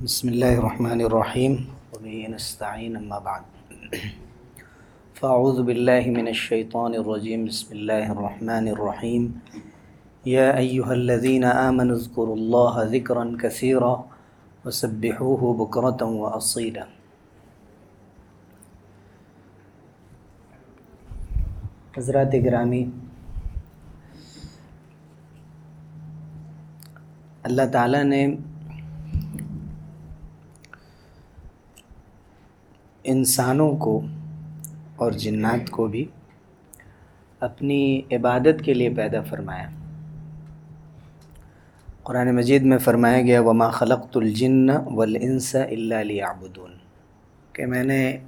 بسم الله الرحمن الرحيم وبه نستعين أما بعد فأعوذ بالله من الشيطان الرجيم بسم الله الرحمن الرحيم يا أيها الذين آمنوا اذكروا الله ذكرا كثيرا وسبحوه بكرة وأصيلا حضرات گرامی اللہ تعالیٰ نے انسانوں کو اور جنات کو بھی اپنی عبادت کے لیے پیدا فرمایا۔ قرآن مجید میں فرمایا گیا، وما خلقت الجن والانس الا لیعبدون کہ میں نے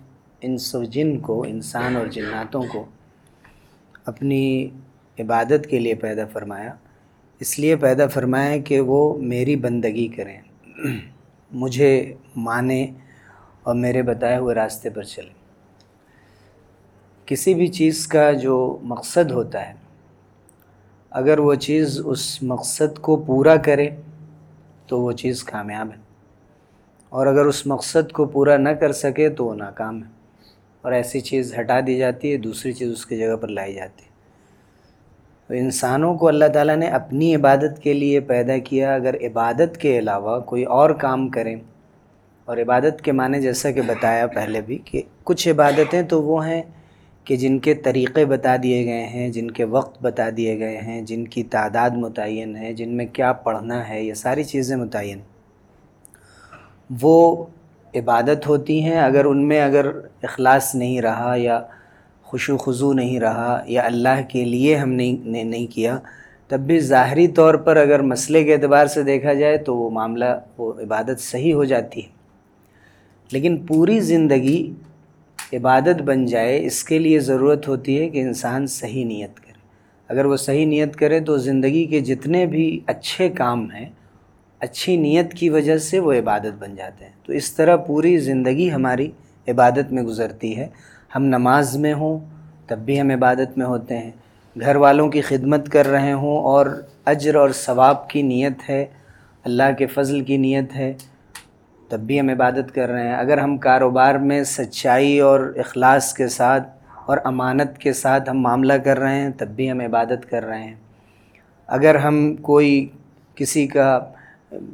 انس و جن کو، انسان اور جناتوں کو اپنی عبادت کے لیے پیدا فرمایا۔ اس لیے پیدا فرمایا کہ وہ میری بندگی کریں۔ مجھے مانیں۔ اور میرے بتائے ہوئے راستے پر چلیں۔ کسی بھی چیز کا جو مقصد ہوتا ہے، اگر وہ چیز اس مقصد کو پورا کرے، تو وہ چیز کامیاب ہے۔ اور اگر اس مقصد کو پورا نہ کر سکے، تو وہ ناکام ہے۔ اور ایسی چیز ہٹا دی جاتی ہے، دوسری چیز اس کی جگہ پر لائی جاتی ہے۔ تو انسانوں کو اللہ تعالیٰ نے اپنی عبادت کے لیے پیدا کیا۔ اگر عبادت کے علاوہ کوئی اور کام کریں اور عبادت کے معنی جیسا کہ بتایا پہلے بھی کہ کچھ عبادتیں تو وہ ہیں کہ جن کے طریقے بتا دیے گئے ہیں، جن کے وقت بتا دیے گئے ہیں، جن کی تعداد متعین ہے، جن میں کیا پڑھنا ہے، یہ ساری چیزیں متعین۔ وہ عبادت ہوتی ہیں اگر ان میں اگر اخلاص نہیں رہا یا خوش و خضو نہیں رہا یا اللہ کے لیے ہم نے نہیں کیا، تب بھی ظاہری طور پر اگر مسئلے کے اعتبار سے دیکھا جائے تو وہ معاملہ، وہ عبادت صحیح ہو جاتی ہے۔ لیکن پوری زندگی عبادت بن جائے، اس کے لیے ضرورت ہوتی ہے کہ انسان صحیح نیت کرے۔ اگر وہ صحیح نیت کرے تو زندگی کے جتنے بھی اچھے کام ہیں، اچھی نیت کی وجہ سے وہ عبادت بن جاتے ہیں۔ تو اس طرح پوری زندگی ہماری عبادت میں گزرتی ہے۔ ہم نماز میں ہوں، تب بھی ہم عبادت میں ہوتے ہیں۔ گھر والوں کی خدمت کر رہے ہوں اور اجر اور ثواب کی نیت ہے، اللہ کے فضل کی نیت ہے۔ تب بھی ہم عبادت کر رہے ہیں۔ اگر ہم کاروبار میں سچائی اور اخلاص کے ساتھ اور امانت کے ساتھ ہم معاملہ کر رہے ہیں تب بھی ہم عبادت کر رہے ہیں۔ اگر ہم کوئی کسی کا،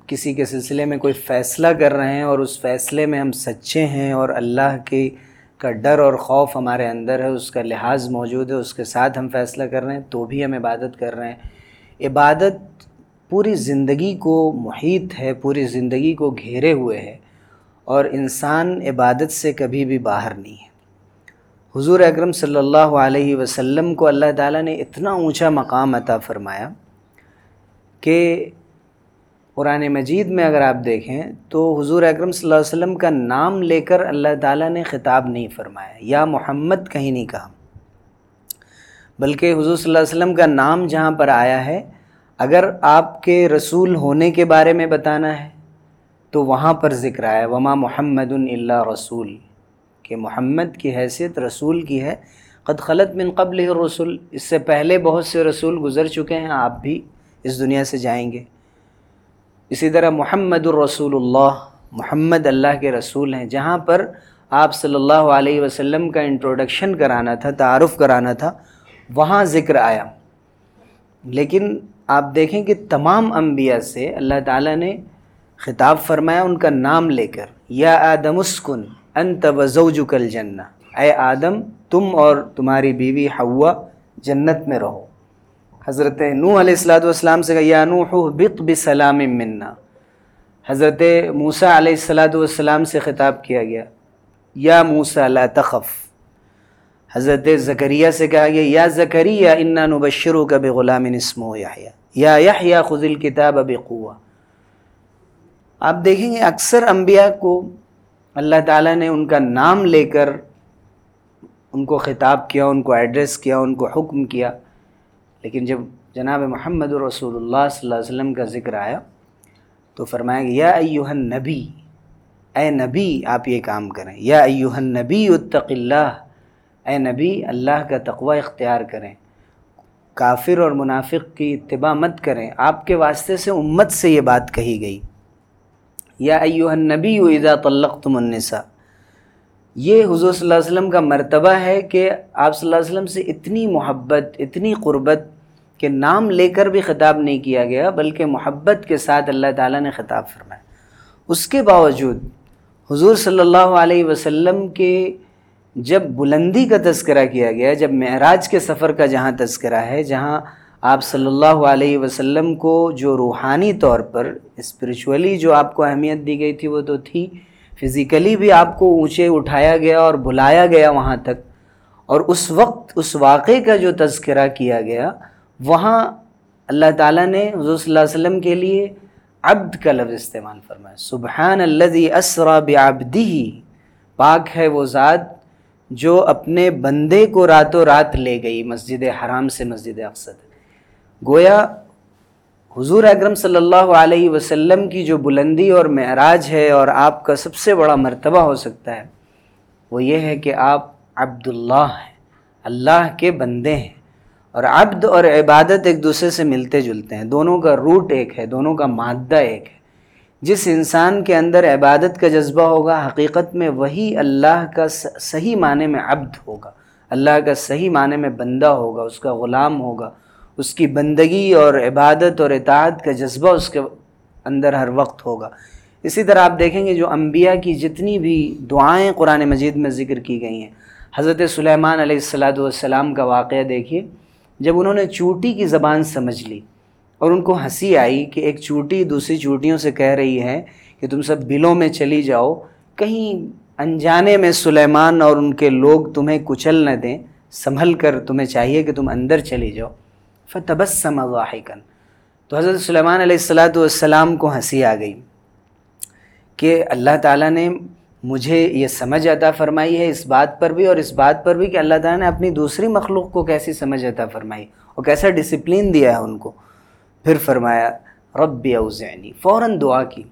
کسی کے سلسلے میں کوئی فیصلہ کر رہے ہیں اور اس فیصلے میں ہم سچے ہیں اور اللہ کی، کا ڈر اور خوف ہمارے اندر ہے، اس کا لحاظ موجود ہے، اس کے ساتھ ہم فیصلہ کر رہے ہیں، تو بھی ہم عبادت کر رہے ہیں۔ عبادت پوری زندگی کو محیط ہے، پوری زندگی کو گھیرے ہوئے ہے اور انسان عبادت سے کبھی بھی باہر نہیں ہے۔ حضور اکرم صلی اللہ علیہ وسلم کو اللہ تعالیٰ نے اتنا اونچا مقام عطا فرمایا کہ قرآن مجید میں اگر آپ دیکھیں تو حضور اکرم صلی اللہ علیہ وسلم کا نام لے کر اللہ تعالیٰ نے خطاب نہیں فرمایا، یا محمد کہیں نہیں کہا، بلکہ حضور صلی اللہ علیہ وسلم کا نام جہاں پر آیا ہے اگر آپ کے رسول ہونے کے بارے میں بتانا ہے، تو وہاں پر ذکر آیا، وما محمد اللہ رسول۔ کہ محمد کی حیثیت رسول کی ہے۔ قد خلط من قبل رسول اس سے پہلے بہت سے رسول گزر چکے ہیں، آپ بھی اس دنیا سے جائیں گے۔ اسی طرح محمد الرسول اللہ، محمد اللہ کے رسول ہیں۔ جہاں پر آپ صلی اللہ علیہ وسلم کا انٹروڈکشن کرانا تھا، تعارف کرانا تھا، وہاں ذکر آیا۔ لیکن آپ دیکھیں کہ تمام انبیاء سے اللہ تعالیٰ نے خطاب فرمایا، ان کا نام لے کر، یا آدم اسکن، انت وزوجک الجنہ۔ اے آدم، تم اور تمہاری بیوی ہوا جنت میں رہو۔ حضرت نو علیہ السلاۃ والسلام سے کہا، یا نوح، بط بسلام منا۔ حضرت موسیٰ علیہ السلاۃ والسلام سے خطاب کیا گیا، یا موسیٰ، لا تخف۔ حضرت زکریہ سے کہا گیا، یا زکریہ، انا نبشرو کا بغلام اسم و یحییٰ یا یحییٰ خذ الکتاب بقوہ آپ دیکھیں گے اکثر انبیاء کو اللہ تعالیٰ نے ان کا نام لے کر ان کو خطاب کیا، ان کو ایڈریس کیا، ان کو حکم کیا۔ لیکن جب جناب محمد رسول اللہ صلی اللہ علیہ وسلم کا ذکر آیا تو فرمایا کہ یا ایوہ النبی، اے نبی، آپ یہ کام کریں۔ یا ایوہ النبی اتق اللہ، اے نبی، اللہ کا تقوی اختیار کریں۔ کافر اور منافق کی اتباع مت کریں۔ آپ کے واسطے سے امت سے یہ بات کہی گئی۔ یا ایوہ النبی اذا طلقتم النساء۔ یہ حضور صلی اللہ علیہ وسلم کا مرتبہ ہے کہ آپ صلی اللہ علیہ وسلم سے اتنی محبت، اتنی قربت کہ نام لے کر بھی خطاب نہیں کیا گیا، بلکہ محبت کے ساتھ اللہ تعالیٰ نے خطاب فرمایا۔ اس کے باوجود حضور صلی اللہ علیہ وسلم کے جب بلندی کا تذکرہ کیا گیا، جب معراج کے سفر کا جہاں تذکرہ ہے، جہاں آپ صلی اللہ علیہ وسلم کو جو روحانی طور پر اسپریچولی جو آپ کو اہمیت دی گئی تھی، وہ تو تھی۔ فزیکلی بھی آپ کو اونچے اٹھایا گیا اور بلایا گیا وہاں تک۔ اور اس وقت، اس واقعے کا جو تذکرہ کیا گیا، وہاں اللہ تعالیٰ نے حضور صلی اللہ علیہ وسلم کے لیے عبد کا لفظ استعمال فرمایا۔ سبحان الذي اسرا بعبده پاک ہے وہ ذات جو اپنے بندے کو راتوں رات لے گئی مسجد حرام سے مسجد اقصد گویا حضور اکرم صلی اللہ علیہ وسلم کی جو بلندی اور معراج ہے اور آپ کا سب سے بڑا مرتبہ ہو سکتا ہے، وہ یہ ہے کہ آپ عبداللہ ہیں۔ اللہ کے بندے ہیں۔ اور عبد اور عبادت ایک دوسرے سے ملتے جلتے ہیں۔ دونوں کا روٹ ایک ہے، دونوں کا مادہ ایک ہے۔ جس انسان کے اندر عبادت کا جذبہ ہوگا، حقیقت میں وہی اللہ کا صحیح معنی میں عبد ہوگا۔ اللہ کا صحیح معنی میں بندہ ہوگا، اس کا غلام ہوگا۔ اس کی بندگی اور عبادت اور اطاعت کا جذبہ اس کے اندر ہر وقت ہوگا۔ اسی طرح آپ دیکھیں گے جو انبیاء کی جتنی بھی دعائیں قرآن مجید میں ذکر کی گئی ہیں۔ حضرت سلیمان علیہ السلاۃ والسلام کا واقعہ دیکھیے، جب انہوں نے چوٹی کی زبان سمجھ لی اور ان کو ہنسی آئی کہ ایک چوٹی دوسری چوٹیوں سے کہہ رہی ہے کہ تم سب بلوں میں چلی جاؤ، کہیں انجانے میں سلیمان اور ان کے لوگ تمہیں کچل نہ دیں، سنبھل کر تمہیں چاہیے کہ تم اندر چلی جاؤ۔ فتبسم ضاحکن تو حضرت سلیمان علیہ السلاۃ والسلام کو ہنسی آ گئی کہ اللہ تعالیٰ نے مجھے یہ سمجھ عطا فرمائی ہے اس بات پر بھی اور اس بات پر بھی کہ اللہ تعالیٰ نے اپنی دوسری مخلوق کو کیسی سمجھ عطا فرمائی اور کیسا ڈسپلین دیا ہے ان کو۔ پھر فرمایا رب اوزعنی فوراً دعا کی۔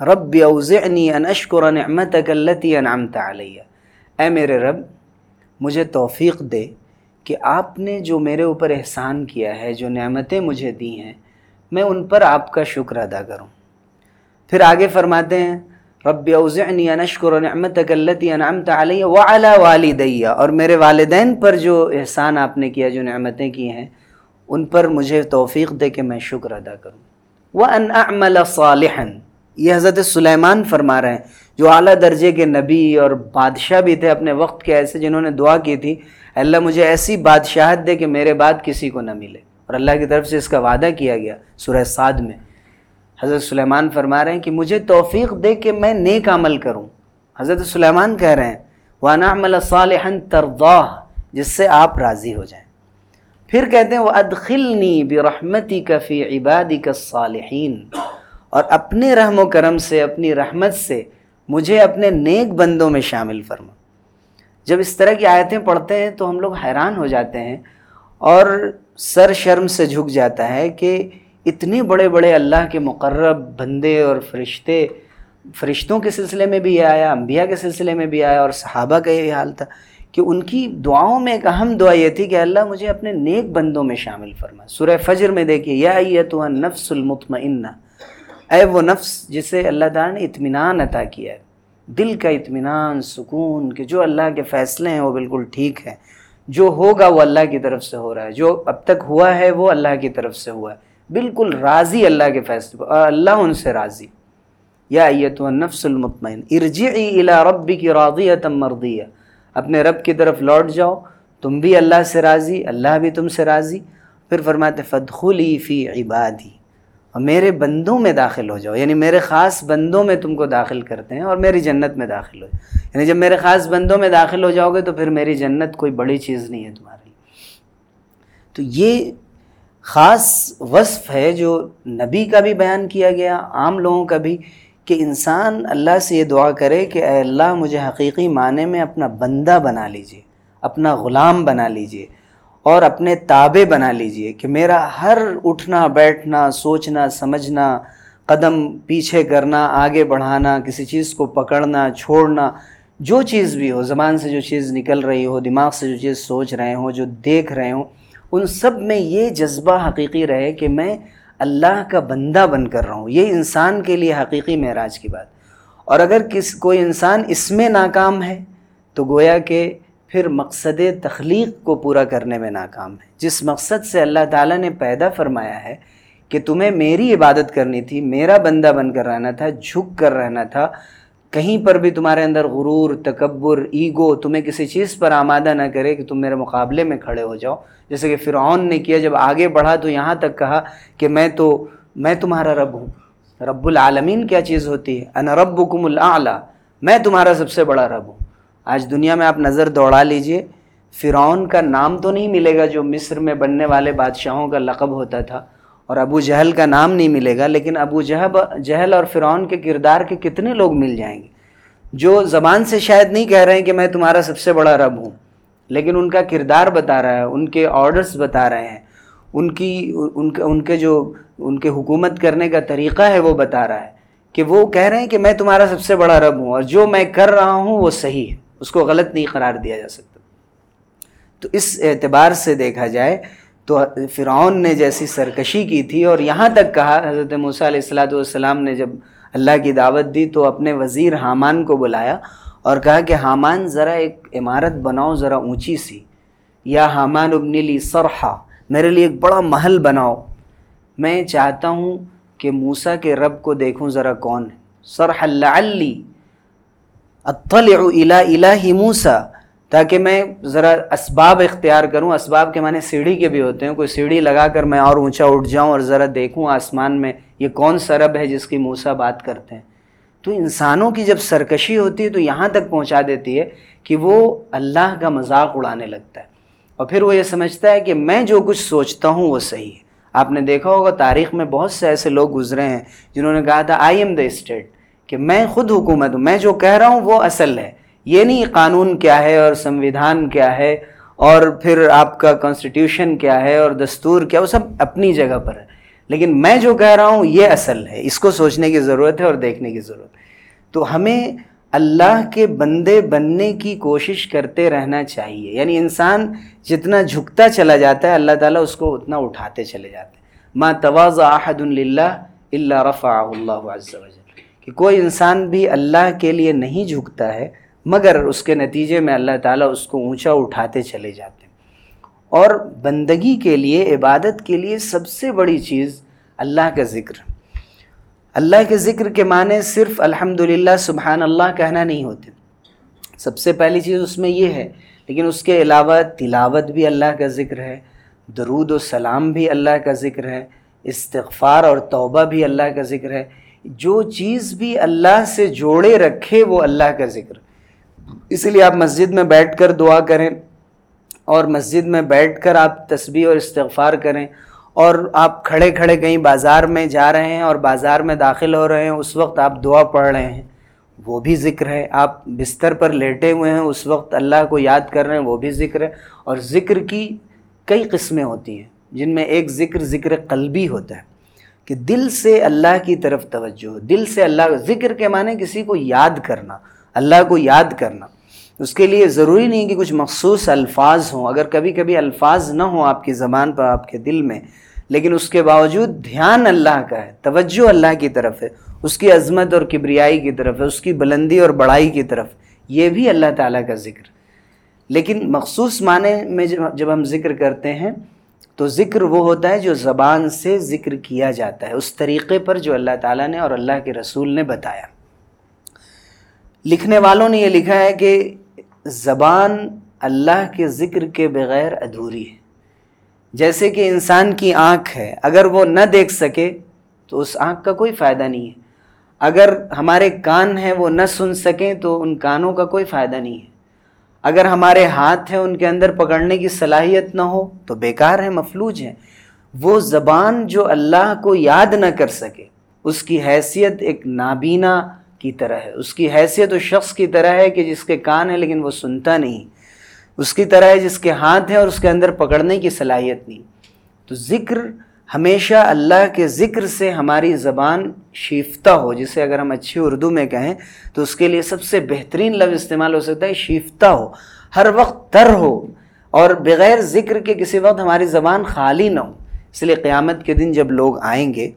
رب اوزعنی ان اشکر نعمتک اللتی انعمت علیہ اے میرے رب، مجھے توفیق دے کہ آپ نے جو میرے اوپر احسان کیا ہے، جو نعمتیں مجھے دی ہیں، میں ان پر آپ کا شکر ادا کروں۔ پھر آگے فرماتے ہیں رب اوزعنی ان اشکر نعمتک اللتی انعمت علیہ وعلی والدیہ اور میرے والدین پر جو احسان آپ نے کیا، جو نعمتیں کی ہیں ان پر مجھے توفیق دے کہ میں شکر ادا کروں۔ وہ ان اعمل صالحا۔ یہ حضرت سلیمان فرما رہے ہیں۔ جو اعلیٰ درجے کے نبی اور بادشاہ بھی تھے اپنے وقت کے ایسے جنہوں نے دعا کی تھی، اللہ مجھے ایسی بادشاہت دے کہ میرے بعد کسی کو نہ ملے۔ اور اللہ کی طرف سے اس کا وعدہ کیا گیا سورہ سعد میں۔ حضرت سلیمان فرما رہے ہیں کہ مجھے توفیق دے کہ میں نیک عمل کروں۔ حضرت سلیمان کہہ رہے ہیں وانا عمل صالحا ترضاہ جس سے آپ راضی ہو جائیں۔ پھر کہتے ہیں وہ ادخلنی برحمتی کفی عبادی کا صالحین اور اپنے رحم و کرم سے، اپنی رحمت سے مجھے اپنے نیک بندوں میں شامل فرما۔ جب اس طرح کی آیتیں پڑھتے ہیں تو ہم لوگ حیران ہو جاتے ہیں اور سر شرم سے جھک جاتا ہے کہ اتنے بڑے بڑے اللہ کے مقرب بندے اور فرشتے، فرشتوں کے سلسلے میں بھی آیا، انبیاء کے سلسلے میں بھی آیا اور صحابہ کا یہ حال تھا۔ کہ ان کی دعاؤں میں ایک اہم دعا یہ تھی کہ اللہ مجھے اپنے نیک بندوں میں شامل فرما۔ سورہ فجر میں دیکھیے، یا تو نفس المطمئنہ۔ اے وہ نفس جسے اللہ تعالیٰ نے اطمینان عطا کیا ہے۔ دل کا اطمینان، سکون کہ جو اللہ کے فیصلے ہیں وہ بالکل ٹھیک ہیں۔ جو ہوگا وہ اللہ کی طرف سے ہو رہا ہے۔ جو اب تک ہوا ہے وہ اللہ کی طرف سے ہوا ہے۔ بالکل راضی اللہ کے فیصلے اور اللہ ان سے راضی۔ یا ایت و نفس المطمئن ارجعی الى ربی کی راضیت مرضیہ۔ اپنے رب کی طرف لوٹ جاؤ، تم بھی اللہ سے راضی، اللہ بھی تم سے راضی۔ پھر فرماتے فدخلی فی عبادی اور میرے بندوں میں داخل ہو جاؤ یعنی میرے خاص بندوں میں تم کو داخل کرتے ہیں اور میری جنت میں داخل ہو۔ جاؤ یعنی جب میرے خاص بندوں میں داخل ہو جاؤ گے تو پھر میری جنت کوئی بڑی چیز نہیں ہے تمہاری تو یہ خاص وصف ہے جو نبی کا بھی بیان کیا گیا، عام لوگوں کا بھی۔ کہ انسان اللہ سے یہ دعا کرے کہ اے اللہ مجھے حقیقی معنی میں اپنا بندہ بنا لیجیے، اپنا غلام بنا لیجیے اور اپنے تابع بنا لیجیے کہ میرا ہر اٹھنا، بیٹھنا، سوچنا، سمجھنا، قدم پیچھے کرنا، آگے بڑھانا، کسی چیز کو پکڑنا، چھوڑنا، جو چیز بھی ہو، زبان سے جو چیز نکل رہی ہو، دماغ سے جو چیز سوچ رہے ہوں، جو دیکھ رہے ہوں، ان سب میں یہ جذبہ حقیقی رہے کہ میں اللہ کا بندہ بن کر رہا ہوں یہ انسان کے لیے حقیقی معراج کی بات۔ اور اگر کس، کوئی انسان اس میں ناکام ہے، تو گویا کہ پھر مقصد تخلیق کو پورا کرنے میں ناکام ہے۔ جس مقصد سے اللہ تعالیٰ نے پیدا فرمایا ہے کہ تمہیں میری عبادت کرنی تھی، میرا بندہ بن کر رہنا تھا، جھک کر رہنا تھا کہیں پر بھی تمہارے اندر غرور، تکبر، ایگو تمہیں کسی چیز پر آمادہ نہ کرے کہ تم میرے مقابلے میں کھڑے ہو جاؤ۔ جیسے کہ فرعون نے کیا، جب آگے بڑھا تو یہاں تک کہا کہ میں تو، میں تمہارا رب ہوں۔ رب العالمین کیا چیز ہوتی ہے؟ ان ربکم الاعلی، میں تمہارا سب سے بڑا رب ہوں۔ آج دنیا میں آپ نظر دوڑا لیجیے۔ فرعون کا نام تو نہیں ملے گا جو مصر میں بننے والے بادشاہوں کا لقب ہوتا تھا۔ اور ابو جہل کا نام نہیں ملے گا، لیکن ابو جہب، جہل اور فرعون کے کردار کے کتنے لوگ مل جائیں گے؟ جو زبان سے شاید نہیں کہہ رہے ہیں کہ میں تمہارا سب سے بڑا رب ہوں، لیکن ان کا کردار بتا رہا ہے، ان کے آرڈرز بتا رہے ہیں۔ ان کی، ان کے ان کے جو، ان کے حکومت کرنے کا طریقہ ہے، وہ بتا رہا ہے کہ وہ کہہ رہے ہیں کہ میں تمہارا سب سے بڑا رب ہوں اور جو میں کر رہا ہوں، وہ صحیح ہے۔ اس کو غلط نہیں قرار دیا جا سکتا۔ تو اس اعتبار سے دیکھا جائے تو فرعون نے جیسی سرکشی کی تھی اور یہاں تک کہا، حضرت موسیٰ علیہ السلاۃ والسلام نے جب اللہ کی دعوت دی تو اپنے وزیر حامان کو بلایا اور کہا کہ حامان ذرا ایک عمارت بناؤ، ذرا اونچی سی، یا حامان ابن لی سرحا میرے لیے ایک بڑا محل بناؤ۔ میں چاہتا ہوں کہ موسیٰ کے رب کو دیکھوں، ذرا کون ہے۔ سرح لعلی اطلع الى الہ موسیٰ۔ تاکہ میں ذرا اسباب اختیار کروں، اسباب کے معنی سیڑھی کے بھی ہوتے ہیں۔ کوئی سیڑھی لگا کر میں اور اونچا اٹھ جاؤں اور ذرا دیکھوں آسمان میں یہ کون سرب ہے جس کی موسا بات کرتے ہیں۔ تو انسانوں کی جب سرکشی ہوتی ہے تو یہاں تک پہنچا دیتی ہے کہ وہ اللہ کا مذاق اڑانے لگتا ہے۔ اور پھر وہ یہ سمجھتا ہے کہ میں جو کچھ سوچتا ہوں وہ صحیح ہے۔ آپ نے دیکھا ہوگا تاریخ میں بہت سے ایسے لوگ گزرے ہیں جنہوں نے کہا تھا آئی ایم دا اسٹیٹ کہ میں خود حکومت ہوں، میں جو کہہ رہا ہوں وہ اصل ہے۔ یہ نہیں قانون کیا ہے اور سمویدھان کیا ہے اور پھر آپ کا کانسٹیٹیوشن کیا ہے اور دستور کیا، وہ سب اپنی جگہ پر ہے۔ لیکن میں جو کہہ رہا ہوں، یہ اصل ہے۔ اس کو سوچنے کی ضرورت ہے اور دیکھنے کی ضرورت ہے۔ تو ہمیں اللہ کے بندے بننے کی کوشش کرتے رہنا چاہیے۔ یعنی انسان جتنا جھکتا چلا جاتا ہے، اللہ تعالیٰ اس کو اتنا اٹھاتے چلے جاتے ہیں۔ ما تواز احد اللہ اللہ رفع اللہ عز وجل۔ کہ کوئی انسان بھی اللہ کے لیے نہیں جھکتا ہے مگر اس کے نتیجے میں اللہ تعالیٰ اس کو اونچا اٹھاتے چلے جاتے ہیں۔ اور بندگی کے لیے، عبادت کے لیے سب سے بڑی چیز اللہ کا ذکر۔ اللہ کے ذکر کے معنی صرف الحمد للہ سبحان اللہ کہنا نہیں ہوتے۔ سب سے پہلی چیز اس میں یہ ہے، لیکن اس کے علاوہ تلاوت بھی اللہ کا ذکر ہے، درود و سلام بھی اللہ کا ذکر ہے، استغفار اور توبہ بھی اللہ کا ذکر ہے۔ جو چیز بھی اللہ سے جوڑے رکھے، وہ اللہ کا ذکر۔ اسی لیے آپ مسجد میں بیٹھ کر دعا کریں اور مسجد میں بیٹھ کر آپ تسبیح اور استغفار کریں اور آپ کھڑے کھڑے کہیں بازار میں جا رہے ہیں اور بازار میں داخل ہو رہے ہیں، اس وقت آپ دعا پڑھ رہے ہیں۔ وہ بھی ذکر ہے۔ آپ بستر پر لیٹے ہوئے ہیں، اس وقت اللہ کو یاد کر رہے ہیں، وہ بھی ذکر ہے۔ اور ذکر کی کئی قسمیں ہوتی ہیں، جن میں ایک ذکر ذکر قلبی ہوتا ہے کہ دل سے اللہ کی طرف توجہ، دل سے اللہ، ذکر کے معنی کسی کو یاد کرنا۔ اللہ کو یاد کرنا۔ اس کے لیے ضروری نہیں کہ کچھ مخصوص الفاظ ہوں۔ اگر کبھی کبھی الفاظ نہ ہوں آپ کی زبان پر، آپ کے دل میں، لیکن اس کے باوجود دھیان اللہ کا ہے، توجہ اللہ کی طرف ہے، اس کی عظمت اور کبریائی کی طرف ہے، اس کی بلندی اور بڑائی کی طرف یہ بھی اللہ تعالیٰ کا ذکر۔ لیکن مخصوص معنی میں جب ہم ذکر کرتے ہیں، تو ذکر وہ ہوتا ہے جو زبان سے ذکر کیا جاتا ہے، اس طریقے پر جو اللہ تعالیٰ نے اور اللہ کے رسول نے بتایا۔ لکھنے والوں نے یہ لکھا ہے کہ زبان اللہ کے ذکر کے بغیر ادھوری ہے۔ جیسے کہ انسان کی آنکھ ہے، اگر وہ نہ دیکھ سکے تو اس آنکھ کا کوئی فائدہ نہیں ہے۔ اگر ہمارے کان ہیں وہ نہ سن سکیں تو ان کانوں کا کوئی فائدہ نہیں ہے۔ اگر ہمارے ہاتھ ہیں ان کے اندر پکڑنے کی صلاحیت نہ ہو تو بیکار ہے مفلوج ہے وہ زبان جو اللہ کو یاد نہ کر سکے، اس کی حیثیت ایک نابینا کی طرح ہے۔ اس کی حیثیت اس شخص کی طرح ہے کہ جس کے کان ہیں لیکن وہ سنتا نہیں۔ اس کی طرح ہے جس کے ہاتھ ہیں اور اس کے اندر پکڑنے کی صلاحیت نہیں۔ تو ذکر ہمیشہ اللہ کے ذکر سے ہماری زبان شیفتہ ہو۔ جسے اگر ہم اچھی اردو میں کہیں تو اس کے لیے سب سے بہترین لفظ استعمال ہو سکتا ہے، شیفتہ ہو۔ ہر وقت تر ہو۔ اور بغیر ذکر کے کسی وقت ہماری زبان خالی نہ ہو۔ اس لیے قیامت کے دن جب لوگ آئیں گے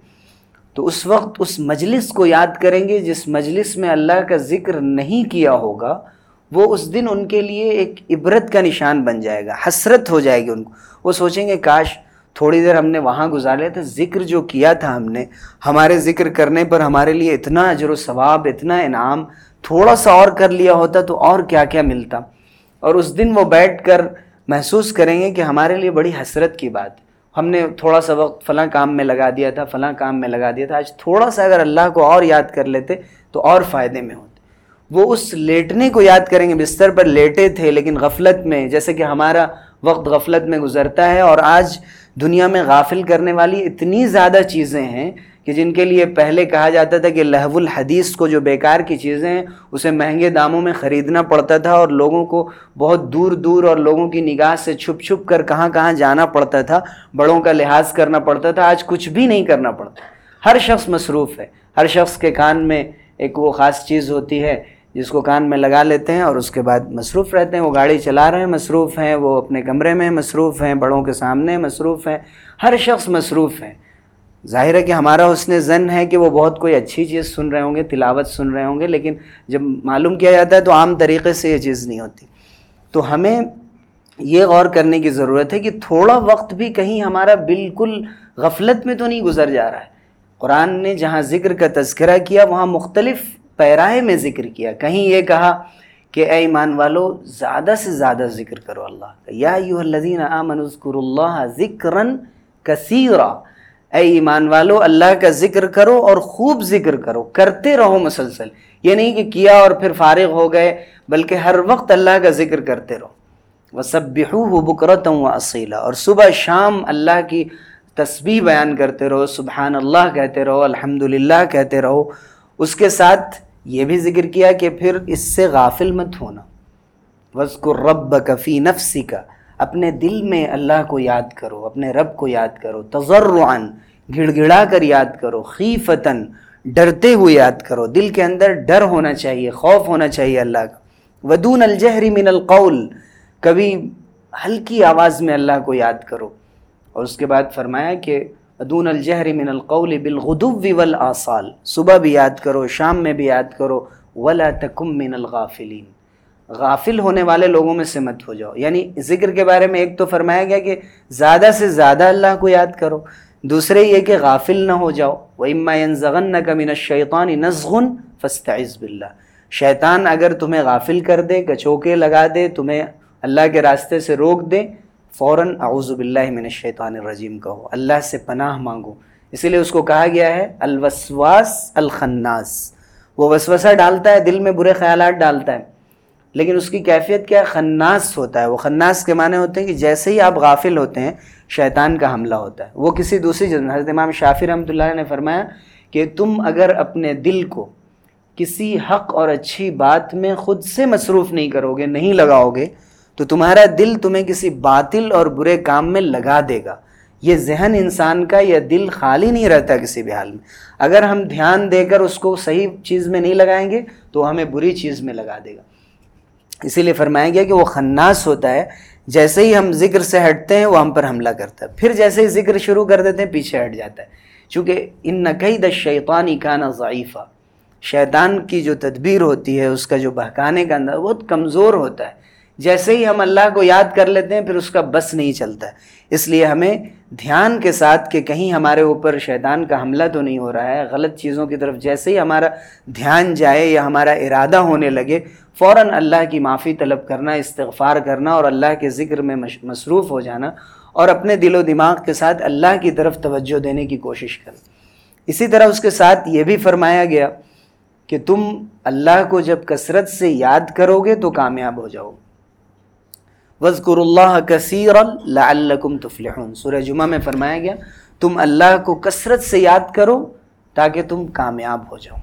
تو اس وقت اس مجلس کو یاد کریں گے جس مجلس میں اللہ کا ذکر نہیں کیا ہوگا، وہ اس دن ان کے لیے ایک عبرت کا نشان بن جائے گا، حسرت ہو جائے گی ان کو۔ وہ سوچیں گے، کاش تھوڑی دیر ہم نے وہاں گزارا تھا ذکر جو کیا تھا ہم نے، ہمارے ذکر کرنے پر ہمارے لیے اتنا اجر و ثواب، اتنا انعام، تھوڑا سا اور کر لیا ہوتا تو اور کیا کیا ملتا۔ اور اس دن وہ بیٹھ کر محسوس کریں گے کہ ہمارے لیے بڑی حسرت کی بات ہم نے تھوڑا سا وقت فلاں کام میں لگا دیا تھا، فلاں کام میں لگا دیا تھا۔ آج تھوڑا سا اگر اللہ کو اور یاد کر لیتے تو اور فائدے میں ہوتے۔ وہ اس لیٹنے کو یاد کریں گے، بستر پر لیٹے تھے لیکن غفلت میں، جیسے کہ ہمارا وقت غفلت میں گزرتا ہے اور آج دنیا میں غافل کرنے والی اتنی زیادہ چیزیں ہیں۔ کہ جن کے لیے پہلے کہا جاتا تھا کہ لہو الحدیث کو جو بیکار کی چیزیں ہیں اسے مہنگے داموں میں خریدنا پڑتا تھا اور لوگوں کو بہت دور دور اور لوگوں کی نگاہ سے چھپ چھپ کر کہاں کہاں جانا پڑتا تھا، بڑوں کا لحاظ کرنا پڑتا تھا، آج کچھ بھی نہیں کرنا پڑتا۔ ہر شخص مصروف ہے، ہر شخص کے کان میں ایک وہ خاص چیز ہوتی ہے جس کو کان میں لگا لیتے ہیں اور اس کے بعد مصروف رہتے ہیں۔ وہ گاڑی چلا رہے ہیں، مصروف ہیں۔ وہ اپنے کمرے میں مصروف ہیں، بڑوں کے سامنے مصروف ہیں۔ ہر شخص مصروف ہے۔ ظاہر ہے کہ ہمارا حسن زن ہے کہ وہ بہت کوئی اچھی چیز سن رہے ہوں گے، تلاوت سن رہے ہوں گے، لیکن جب معلوم کیا جاتا ہے تو عام طریقے سے یہ چیز نہیں ہوتی۔ تو ہمیں یہ غور کرنے کی ضرورت ہے کہ تھوڑا وقت بھی کہیں ہمارا بالکل غفلت میں تو نہیں گزر جا رہا ہے۔ قرآن نے جہاں ذکر کا تذکرہ کیا، وہاں مختلف پیرائے میں ذکر کیا۔ کہیں یہ کہا کہ اے ایمان والو، زیادہ سے زیادہ ذکر کرو اللہ کا۔ یا یو الذین آمنوا اذکروا اللہ ذکرا کثیرا۔ اے ایمان والو، اللہ کا ذکر کرو اور خوب ذکر کرو، کرتے رہو مسلسل۔ یہ نہیں کہ کیا اور پھر فارغ ہو گئے، بلکہ ہر وقت اللہ کا ذکر کرتے رہو۔ وَسَبِّحُوهُ بُكْرَةً وَأَصِيلًا۔ اور صبح شام اللہ کی تسبیح بیان کرتے رہو سبحان اللہ کہتے رہو، الحمدللہ کہتے رہو۔ اس کے ساتھ یہ بھی ذکر کیا کہ پھر اس سے غافل مت ہونا۔ وَذْكُرْ رَبَّكَ فِي نَفْسِكَ۔ اپنے دل میں اللہ کو یاد کرو، اپنے رب کو یاد کرو، تضرعاً گڑ گڑا کر یاد کرو، خیفتاً، ڈرتے ہوئے یاد کرو۔ دل کے اندر ڈر ہونا چاہیے، خوف ہونا چاہیے اللہ کا۔ ودون الجہری من القول، کبھی ہلکی آواز میں اللہ کو یاد کرو۔ اور اس کے بعد فرمایا کہ ودون الجہری من القول بالغدو والآصال۔ صبح بھی یاد کرو، شام میں بھی یاد کرو۔ ولا تکم من الغافلین۔ غافل ہونے والے لوگوں میں سے مت ہو جاؤ۔ یعنی ذکر کے بارے میں ایک تو فرمایا گیا کہ زیادہ سے زیادہ اللہ کو یاد کرو۔ دوسرے یہ کہ غافل نہ ہو جاؤ۔ وہ اما ضغن کا من شیطان نزغن فستعذ باللہ شیطان اگر تمہیں غافل کر دے، کچوکے لگا دے، تمہیں اللہ کے راستے سے روک دے، فوراً اعوذ باللہ من الشیطان الرجیم کہو۔ اللہ سے پناہ مانگو۔ اسی لیے اس کو کہا گیا ہے، الوسواس الخناس۔ وہ وسوسہ ڈالتا ہے، دل میں برے خیالات ڈالتا ہے۔ لیکن اس کی کیفیت کیا خناس ہوتا ہے۔ وہ خناس کے معنی ہوتے ہیں کہ جیسے ہی آپ غافل ہوتے ہیں، شیطان کا حملہ ہوتا ہے۔ وہ کسی دوسری جگہ، حضرت امام شافی رحمۃ اللہ نے فرمایا کہ تم اگر اپنے دل کو کسی حق اور اچھی بات میں خود سے مصروف نہیں کرو گے نہیں لگاؤ گے تو تمہارا دل تمہیں کسی باطل اور برے کام میں لگا دے گا۔ یہ ذہن انسان کا یا دل خالی نہیں رہتا کسی بھی حال میں۔ اگر ہم دھیان دے کر اس کو صحیح چیز میں نہیں لگائیں گے، تو ہمیں بری چیز میں لگا دے گا۔ اسی لیے فرمایا گیا کہ وہ خناس ہوتا ہے، جیسے ہی ہم ذکر سے ہٹتے ہیں، وہ ہم پر حملہ کرتا ہے۔ پھر جیسے ہی ذکر شروع کر دیتے ہیں، پیچھے ہٹ جاتا ہے۔ چونکہ ان نقی د شیطانی کانا ضعیفہ شیطان کی جو تدبیر ہوتی ہے، اس کا جو بہکانے کا انداز بہت کمزور ہوتا ہے۔ جیسے ہی ہم اللہ کو یاد کر لیتے ہیں، پھر اس کا بس نہیں چلتا۔ ہے اس لیے ہمیں دھیان کے ساتھ کہ کہیں ہمارے اوپر شیطان کا حملہ تو نہیں ہو رہا ہے۔ غلط چیزوں کی طرف جیسے ہی ہمارا دھیان جائے یا ہمارا ارادہ ہونے لگے فوراً اللہ کی معافی طلب کرنا، استغفار کرنا اور اللہ کے ذکر میں مصروف ہو جانا اور اپنے دل و دماغ کے ساتھ اللہ کی طرف توجہ دینے کی کوشش کریں اسی طرح اس کے ساتھ یہ بھی فرمایا گیا کہ تم اللہ کو جب کثرت سے یاد کرو گے تو کامیاب ہو جاؤ۔ وزقر اللہ کثیر لعلکم تفلحون۔ سورہ جمعہ میں فرمایا گیا، تم اللہ کو کثرت سے یاد کرو تاکہ تم کامیاب ہو جاؤ۔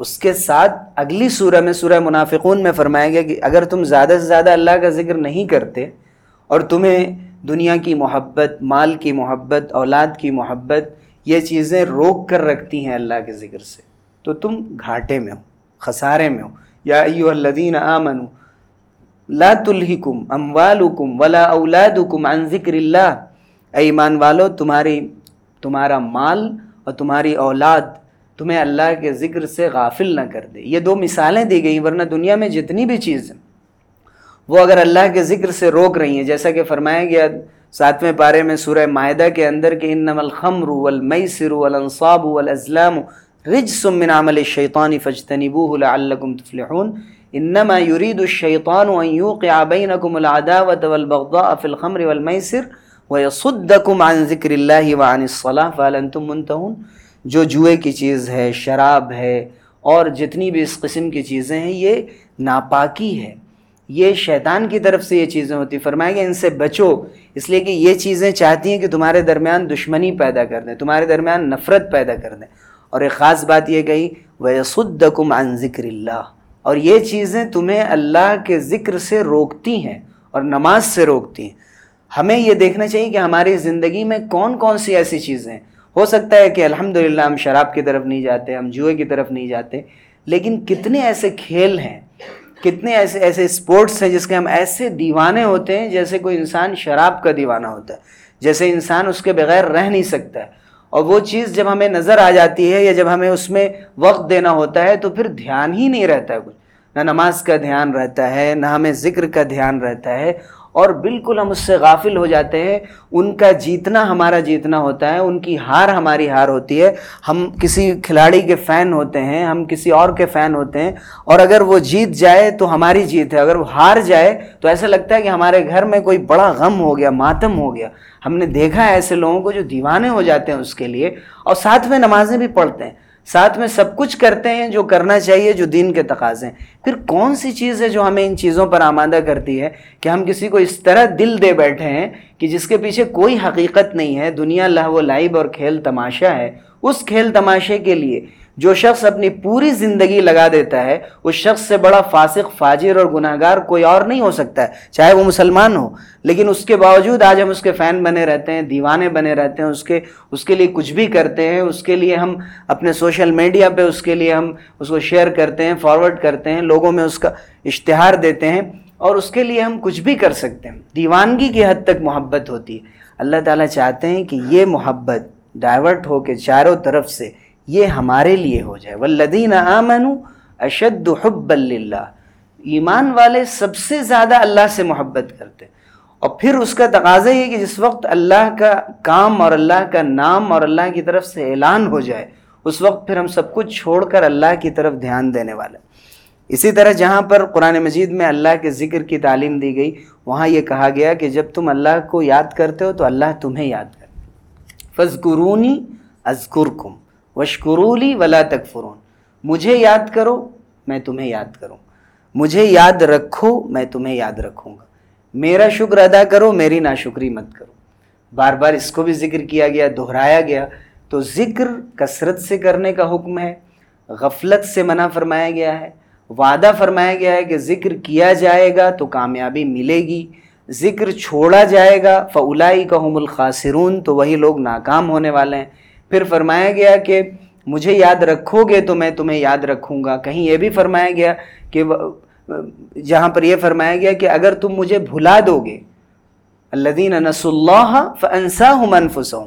اس کے ساتھ اگلی سورہ میں سورہ منافقون میں فرمایا گیا کہ اگر تم زیادہ سے زیادہ اللہ کا ذکر نہیں کرتے اور تمہیں دنیا کی محبت، مال کی محبت، اولاد کی محبت، یہ چیزیں روک کر رکھتی ہیں اللہ کے ذکر سے، تو تم گھاٹے میں ہو، خسارے میں ہو۔ یا ایو الذین آمنوا، لا تلہکم اموالکم ولا اولادکم عن ذکر اللہ۔ اے ایمان والو، تمہاری، تمہارا مال اور تمہاری اولاد تمہیں اللہ کے ذکر سے غافل نہ کر دے۔ یہ دو مثالیں دی گئیں، ورنہ دنیا میں جتنی بھی چیز ہیں، وہ اگر اللہ کے ذکر سے روک رہی ہیں، جیسا کہ فرمایا گیا ساتویں پارے میں سورہ معدہ کے اندر کہ انما الخمر والمیسر والانصاب والازلام رجس من عمل الشیطان فاجتنبوه لعلکم تفلحون۔ انما يريد الشیطان ان يوقع بینکم العداوة والبغضاء في الخمر والمیسر ويصدکم عن ذکر اللہ وعن الصلاة فالنتم منتہون؟ جو جوئے کی چیز ہے، شراب ہے، اور جتنی بھی اس قسم کی چیزیں ہیں، یہ ناپاکی ہے۔ یہ شیطان کی طرف سے یہ چیزیں ہوتی فرمائیں گے ان سے بچو۔ اس لیے کہ یہ چیزیں چاہتی ہیں کہ تمہارے درمیان دشمنی پیدا کر دیں، تمہارے درمیان نفرت پیدا کر دیں۔ اور ایک خاص بات یہ کہی، وَيَصُدَّكُمْ عَن ذِكْرِ اللَّهِ۔ اور یہ چیزیں تمہیں اللہ کے ذکر سے روکتی ہیں اور نماز سے روکتی ہیں۔ ہمیں یہ دیکھنا چاہیے کہ ہماری زندگی میں کون کون سی ایسی چیزیں ہیں ہو سکتا ہے کہ الحمدللہ ہم شراب کی طرف نہیں جاتے، ہم جوئے کی طرف نہیں جاتے، لیکن کتنے ایسے کھیل ہیں، کتنے ایسے ایسے اسپورٹس ہیں جس کے ہم ایسے دیوانے ہوتے ہیں جیسے کوئی انسان شراب کا دیوانہ ہوتا ہے، جیسے انسان اس کے بغیر رہ نہیں سکتا ہے۔ اور وہ چیز جب ہمیں نظر آ جاتی ہے یا جب ہمیں اس میں وقت دینا ہوتا ہے تو پھر دھیان ہی نہیں رہتا ہے۔ کچھ نہ نماز کا دھیان رہتا ہے، نہ ہمیں ذکر کا دھیان رہتا ہے۔ اور بالکل ہم اس سے غافل ہو جاتے ہیں۔ ان کا جیتنا ہمارا جیتنا ہوتا ہے، ان کی ہار ہماری ہار ہوتی ہے۔ ہم کسی کھلاڑی کے فین ہوتے ہیں، ہم کسی اور کے فین ہوتے ہیں۔ اور اگر وہ جیت جائے تو ہماری جیت ہے، اگر وہ ہار جائے تو ایسا لگتا ہے کہ ہمارے گھر میں کوئی بڑا غم ہو گیا، ماتم ہو گیا۔ ہم نے دیکھا ہے ایسے لوگوں کو جو دیوانے ہو جاتے ہیں اس کے لیے۔ اور ساتھ میں نمازیں بھی پڑھتے ہیں۔ ساتھ میں سب کچھ کرتے ہیں جو کرنا چاہیے، جو دین کے تقاضے ہیں۔ پھر کون سی چیز ہے جو ہمیں ان چیزوں پر آمادہ کرتی ہے کہ ہم کسی کو اس طرح دل دے بیٹھے ہیں کہ جس کے پیچھے کوئی حقیقت نہیں ہے، دنیا لہو و لائب اور کھیل تماشا ہے۔ اس کھیل تماشے کے لیے جو شخص اپنی پوری زندگی لگا دیتا ہے، اس شخص سے بڑا فاسق، فاجر اور گناہ گار کوئی اور نہیں ہو سکتا ہے، چاہے وہ مسلمان ہو۔ لیکن اس کے باوجود آج ہم اس کے فین بنے رہتے ہیں، دیوانے بنے رہتے ہیں، اس کے اس کے لیے کچھ بھی کرتے ہیں۔ اس کے لیے ہم اپنے سوشل میڈیا پہ اس کے لیے ہم اس کو شیئر کرتے ہیں، فارورڈ کرتے ہیں، لوگوں میں اس کا اشتہار دیتے ہیں۔ اور اس کے لیے ہم کچھ بھی کر سکتے ہیں۔ دیوانگی کی حد تک محبت ہوتی ہے۔ اللہ تعالیٰ چاہتے ہیں کہ یہ محبت ڈائیورٹ ہو کے چاروں طرف سے یہ ہمارے لیے ہو جائے۔ والذین آمنوا اشد حب اللہ ایمان والے سب سے زیادہ اللہ سے محبت کرتے اور پھر اس کا تقاضا یہ کہ جس وقت اللہ کا کام اور اللہ کا نام اور اللہ کی طرف سے اعلان ہو جائے، اس وقت پھر ہم سب کچھ چھوڑ کر اللہ کی طرف دھیان دینے والے اسی طرح جہاں پر قرآن مجید میں اللہ کے ذکر کی تعلیم دی گئی، وہاں یہ کہا گیا کہ جب تم اللہ کو یاد کرتے ہو تو اللہ تمہیں یاد کرتے فض قرونی ازکرکم وشکرولی ولا تکفرون مجھے یاد کرو، میں تمہیں یاد کروں۔ مجھے یاد رکھو، میں تمہیں یاد رکھوں گا۔ میرا شکر ادا کرو، میری ناشکری مت کرو۔ بار بار اس کو بھی ذکر کیا گیا، دہرایا گیا۔ تو ذکر کثرت سے کرنے کا حکم ہے، غفلت سے منع فرمایا گیا ہے۔ وعدہ فرمایا گیا ہے کہ ذکر کیا جائے گا تو کامیابی ملے گی۔ ذکر چھوڑا جائے گا فلائی کا حم تو وہی لوگ ناکام ہونے والے ہیں۔ پھر فرمایا گیا کہ مجھے یاد رکھو گے تو میں تمہیں یاد رکھوں گا۔ کہیں یہ بھی فرمایا گیا کہ جہاں پر یہ فرمایا گیا کہ اگر تم مجھے بھلا دو گے اللہ نس اللہ فنسا منفسوں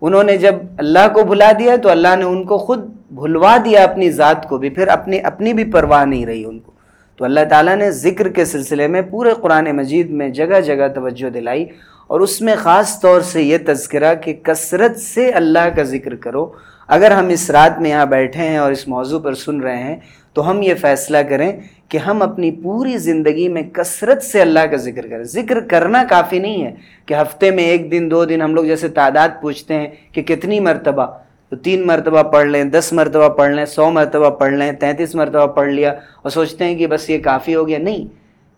انہوں نے جب اللہ کو بھلا دیا تو اللہ نے ان کو خود بھلوا دیا اپنی ذات کو بھی، پھر اپنی اپنی بھی پرواہ نہیں رہی ان کو۔ تو اللہ تعالیٰ نے ذکر کے سلسلے میں پورے قرآن مجید میں جگہ جگہ توجہ دلائی۔ اور اس میں خاص طور سے یہ تذکرہ کہ کثرت سے اللہ کا ذکر کرو۔ اگر ہم اس رات میں یہاں بیٹھے ہیں اور اس موضوع پر سن رہے ہیں، تو ہم یہ فیصلہ کریں کہ ہم اپنی پوری زندگی میں کثرت سے اللہ کا ذکر کریں۔ ذکر کرنا کافی نہیں ہے کہ ہفتے میں ایک دن، دو دن ہم لوگ جیسے تعداد پوچھتے ہیں کہ کتنی مرتبہ، تو تین مرتبہ پڑھ لیں، دس مرتبہ پڑھ لیں، سو مرتبہ پڑھ لیں، تینتیس مرتبہ پڑھ لیا اور سوچتے ہیں کہ بس یہ کافی ہو گیا۔ نہیں،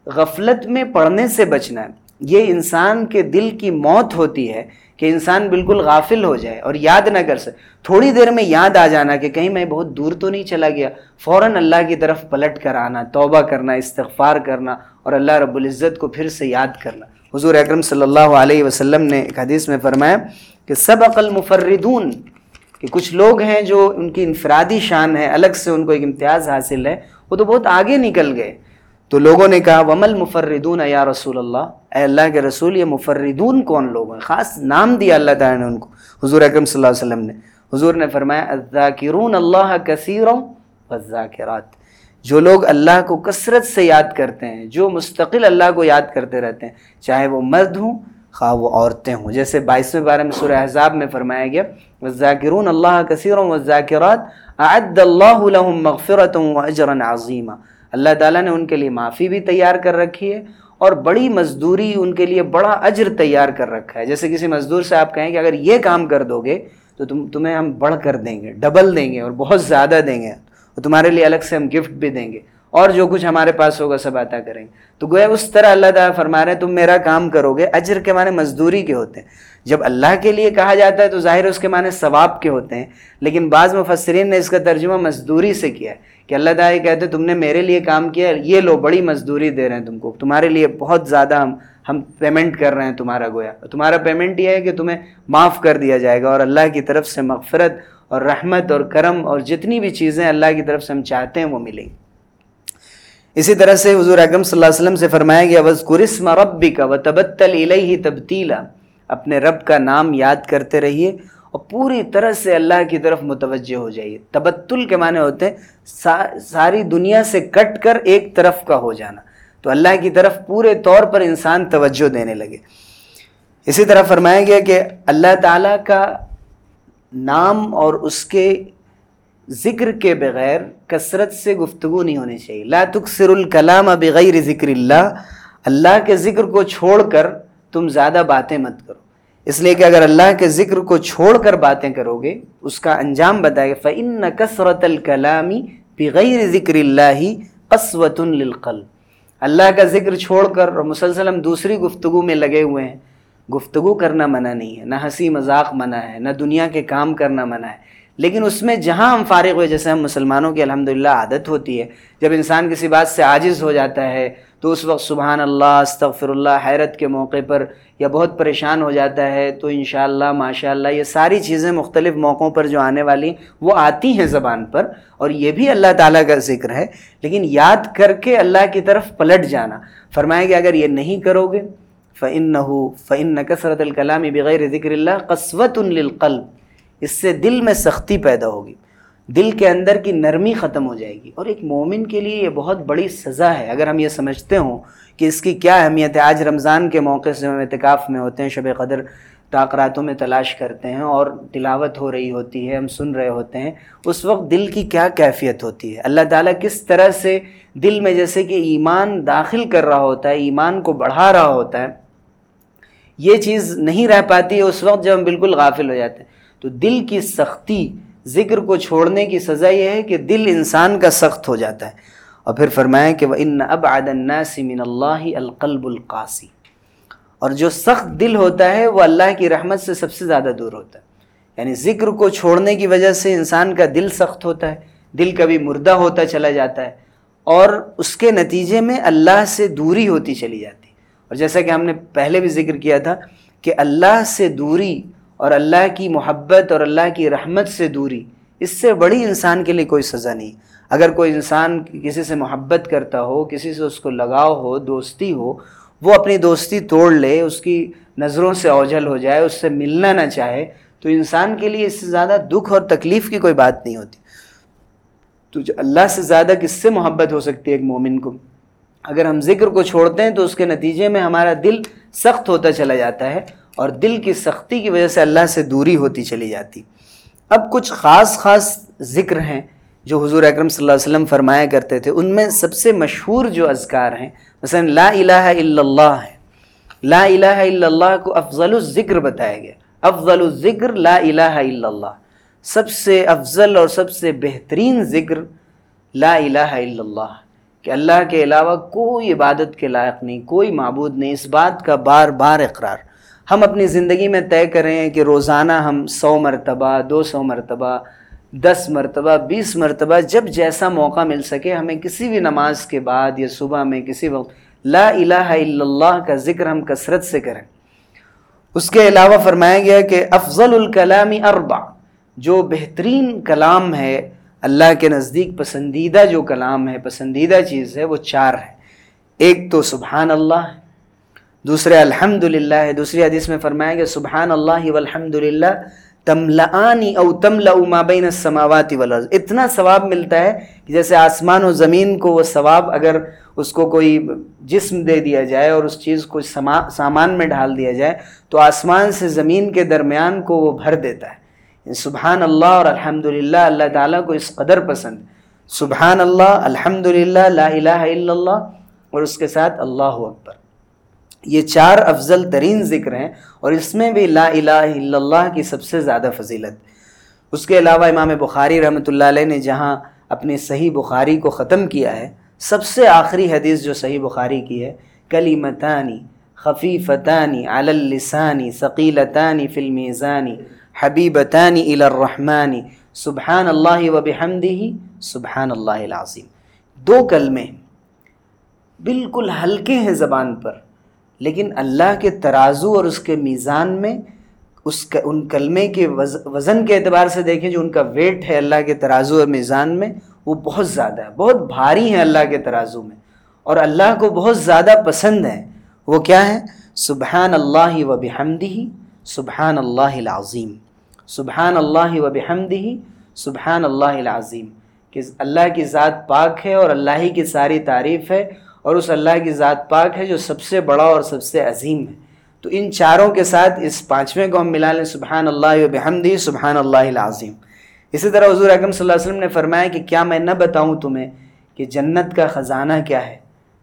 غفلت میں پڑھنے سے بچنا ہے۔ یہ انسان کے دل کی موت ہوتی ہے کہ انسان بالکل غافل ہو جائے اور یاد نہ کر سکے۔ تھوڑی دیر میں یاد آ جانا کہ کہیں میں بہت دور تو نہیں چلا گیا۔ فوراً اللہ کی طرف پلٹ کر آنا، توبہ کرنا، استغفار کرنا اور اللہ رب العزت کو پھر سے یاد کرنا۔ حضور اکرم صلی اللہ علیہ وسلم نے ایک حدیث میں فرمایا کہ سب عقل مفردون کہ کچھ لوگ ہیں جو ان کی انفرادی شان ہے، الگ سے ان کو ایک امتیاز حاصل ہے، وہ تو بہت آگے نکل گئے۔ تو لوگوں نے کہا ومل مفردون یا رسول اللہ اے اللہ کے رسول، یہ مفردون کون لوگ ہیں؟ خاص نام دیا اللہ تعالیٰ نے ان کو۔ حضور اکرم صلی اللہ علیہ وسلم نے۔ حضور نے فرمایا، الذاکرون اللہ کثیروں والذاکرات جو لوگ اللہ کو کثرت سے یاد کرتے ہیں، جو مستقل اللہ کو یاد کرتے رہتے ہیں، چاہے وہ مرد ہوں، خواہ وہ عورتیں ہوں۔ جیسے بائیسویں بارے میں سورہ احزاب میں فرمایا گیا والذاکرون اللہ کثیروں والذاکرات اعد اللہ لهم مغفرت و اجرا عظیمہ اللہ تعالیٰ نے ان کے لیے معافی بھی تیار کر رکھی ہے اور بڑی مزدوری ان کے لیے بڑا اجر تیار کر رکھا ہے۔ جیسے کسی مزدور سے آپ کہیں کہ اگر یہ کام کر دو گے تو تم تمہیں ہم بڑھ کر دیں گے، ڈبل دیں گے اور بہت زیادہ دیں گے۔ اور تمہارے لیے الگ سے ہم گفٹ بھی دیں گے۔ اور جو کچھ ہمارے پاس ہوگا سب عطا کریں گے۔ تو گویا اس طرح اللہ تعالیٰ فرما رہے ہیں، تم میرا کام کرو گے، اجر کے معنی مزدوری کے ہوتے ہیں۔ جب اللہ کے لیے کہا جاتا ہے تو ظاہر اس کے معنی ثواب کے ہوتے ہیں۔ لیکن بعض مفسرین نے اس کا ترجمہ مزدوری سے کیا ہے۔ کہ اللہ تعالیٰ کہتے تم نے میرے لیے کام کیا، یہ لو، بڑی مزدوری دے رہے ہیں تم کو۔ تمہارے لیے بہت زیادہ ہم ہم پیمنٹ کر رہے ہیں تمہارا گویا۔ تمہارا پیمنٹ یہ ہے کہ تمہیں معاف کر دیا جائے گا۔ اور اللہ کی طرف سے مغفرت اور رحمت اور کرم اور جتنی بھی چیزیں اللہ کی طرف سے ہم چاہتے ہیں وہ ملیں۔ گی اسی طرح سے حضور اکرم صلی اللہ علیہ وسلم سے فرمایا گیا وز قرسم ربی کا و تبتل علیہ تبتیلا اپنے رب کا نام یاد کرتے رہیے۔ اور پوری طرح سے اللہ کی طرف متوجہ ہو جائیے۔ تبتل کے معنی ہوتے ہیں ساری دنیا سے کٹ کر ایک طرف کا ہو جانا۔ تو اللہ کی طرف پورے طور پر انسان توجہ دینے لگے۔ اسی طرح فرمایا گیا کہ اللہ تعالیٰ کا نام اور اس کے ذکر کے بغیر کثرت سے گفتگو نہیں ہونی چاہیے۔ لا تکسر الکلام بغیر ذکر اللہ۔ اللہ کے ذکر کو چھوڑ کر تم زیادہ باتیں مت کرو۔ اس لیے کہ اگر اللہ کے ذکر کو چھوڑ کر باتیں کرو گے اس کا انجام بتائے گا فعن کثرت الکلامی بغیر ذکر اللہ قصوت للقلب۔ اللہ کا ذکر چھوڑ کر اور مسلسل ہم دوسری گفتگو میں لگے ہوئے ہیں۔ گفتگو کرنا منع نہیں ہے، نہ ہنسی مذاق منع ہے، نہ دنیا کے کام کرنا منع ہے۔ لیکن اس میں جہاں ہم فارغ ہوئے، جیسے ہم مسلمانوں کی الحمدللہ عادت ہوتی ہے، جب انسان کسی بات سے عاجز ہو جاتا ہے تو اس وقت سبحان اللہ، استغفر اللہ، حیرت کے موقع پر یا بہت پریشان ہو جاتا ہے، تو انشاءاللہ، ماشاءاللہ، یہ ساری چیزیں مختلف موقعوں پر جو آنے والی وہ آتی ہیں زبان پر اور یہ بھی اللہ تعالیٰ کا ذکر ہے۔ لیکن یاد کر کے اللہ کی طرف پلٹ جانا۔ فرمائے کہ اگر یہ نہیں کرو گے فعن نہ ہو فعن کثرت الکلامی بغیر ذکر اللہ قصوت للقلب۔ اس سے دل میں سختی پیدا ہوگی۔ دل کے اندر کی نرمی ختم ہو جائے گی۔ اور ایک مومن کے لیے یہ بہت بڑی سزا ہے۔ اگر ہم یہ سمجھتے ہوں کہ اس کی کیا اہمیت ہے، آج رمضان کے موقع سے ہم اعتکاف میں ہوتے ہیں، شب قدر تاکراتوں میں تلاش کرتے ہیں اور تلاوت ہو رہی ہوتی ہے، ہم سن رہے ہوتے ہیں، اس وقت دل کی کیا کیفیت ہوتی ہے؟ اللہ تعالیٰ کس طرح سے دل میں جیسے کہ ایمان داخل کر رہا ہوتا ہے، ایمان کو بڑھا رہا ہوتا ہے، یہ چیز نہیں رہ پاتی ہے اس وقت جب ہم بالکل غافل ہو جاتے ہیں۔ تو دل کی سختی ذکر کو چھوڑنے کی سزا یہ ہے کہ دل انسان کا سخت ہو جاتا ہے۔ اور پھر فرمائیں کہ وہ ان اب النَّاسِ مِنَ اللَّهِ القلب القاسی اور جو سخت دل ہوتا ہے وہ اللہ کی رحمت سے سب سے زیادہ دور ہوتا ہے۔ یعنی ذکر کو چھوڑنے کی وجہ سے انسان کا دل سخت ہوتا ہے، دل کبھی مردہ ہوتا چلا جاتا ہے۔ اور اس کے نتیجے میں اللہ سے دوری ہوتی چلی جاتی۔ اور جیسا کہ ہم نے پہلے بھی ذکر کیا تھا کہ اللہ سے دوری اور اللہ کی محبت اور اللہ کی رحمت سے دوری، اس سے بڑی انسان کے لیے کوئی سزا نہیں۔ اگر کوئی انسان کسی سے محبت کرتا ہو، کسی سے اس کو لگاؤ ہو، دوستی ہو، وہ اپنی دوستی توڑ لے، اس کی نظروں سے اوجھل ہو جائے، اس سے ملنا نہ چاہے، تو انسان کے لیے اس سے زیادہ دکھ اور تکلیف کی کوئی بات نہیں ہوتی۔ تو جو اللہ سے زیادہ کس سے محبت ہو سکتی ہے ایک مومن کو؟ اگر ہم ذکر کو چھوڑتے ہیں تو اس کے نتیجے میں ہمارا دل سخت ہوتا چلا جاتا ہے۔ اور دل کی سختی کی وجہ سے اللہ سے دوری ہوتی چلی جاتی۔ اب کچھ خاص خاص ذکر ہیں جو حضور اکرم صلی اللہ علیہ وسلم فرمایا کرتے تھے۔ ان میں سب سے مشہور جو اذکار ہیں، مثلا لا الہ الا اللہ ہے۔ لا الہ الا اللہ کو افضل الذکر بتایا گیا۔ افضل الذکر لا الہ الا اللہ۔ سب سے افضل اور سب سے بہترین ذکر لا الہ الا اللہ کہ اللہ کے علاوہ کوئی عبادت کے لائق نہیں، کوئی معبود نہیں، اس بات کا بار بار اقرار۔ ہم اپنی زندگی میں طے کریں کہ روزانہ ہم سو مرتبہ، دو سو مرتبہ، دس مرتبہ، بیس مرتبہ جب جیسا موقع مل سکے ہمیں کسی بھی نماز کے بعد یا صبح میں کسی وقت لا الہ الا اللہ کا ذکر ہم کثرت سے کریں۔ اس کے علاوہ فرمایا گیا کہ افضل الکلامی اربع، جو بہترین کلام ہے، اللہ کے نزدیک پسندیدہ جو کلام ہے، پسندیدہ چیز ہے، وہ چار ہے ایک تو سبحان اللہ ہے دوسرے الحمد للہ ہے، دوسری حدیث میں فرمایا کہ سبحان اللہ والحمد للہ تملانی او تملا ما بین السماوات والارض۔ اتنا ثواب ملتا ہے کہ جیسے آسمان و زمین کو وہ ثواب اگر اس کو کوئی جسم دے دیا جائے اور اس چیز کو سامان میں ڈھال دیا جائے تو آسمان سے زمین کے درمیان کو وہ بھر دیتا ہے۔ سبحان اللہ اور الحمد اللہ تعالیٰ کو اس قدر پسند۔ سبحان اللہ الحمد للہ لا الہ الا اللہ اور اس کے ساتھ اللہ اکبر۔ یہ چار افضل ترین ذکر ہیں اور اس میں بھی لا الہ الا اللہ کی سب سے زیادہ فضیلت۔ اس کے علاوہ امام بخاری رحمۃ اللہ علیہ نے جہاں اپنی صحیح بخاری کو ختم کیا ہے، سب سے آخری حدیث جو صحیح بخاری کی ہے کلی متانی خفیفتانی اللسانی، ثقیلتانی فی المیزانی، حبیبتانی الرحمانی سبحان اللہ و بحمدہ سبحان اللہ العظیم۔ دو کلمے بالکل ہلکے ہیں زبان پر۔ لیکن اللہ کے ترازو اور اس کے میزان میں اس ان کلمے کے وزن کے اعتبار سے دیکھیں جو ان کا ویٹ ہے اللہ کے ترازو اور میزان میں، وہ بہت زیادہ ہے، بہت بھاری ہیں اللہ کے ترازو میں۔ اور اللہ کو بہت زیادہ پسند ہے۔ وہ کیا ہے؟ سبحان اللہ و بحمدی سبحان اللہ العظیم۔ سبحان اللہ و بحمدی سبحان اللہ العظیم۔ کہ اللہ کی ذات پاک ہے اور اللہ ہی کی ساری تعریف ہے۔ اور اس اللہ کی ذات پاک ہے جو سب سے بڑا اور سب سے عظیم ہے۔ تو ان چاروں کے ساتھ اس پانچویں کو ہم ملا لیں سبحان اللہ و بحمدی سبحان اللہ العظیم۔ اسی طرح حضور اکرم صلی اللہ علیہ وسلم نے فرمایا کہ کیا میں نہ بتاؤں تمہیں کہ جنت کا خزانہ کیا ہے؟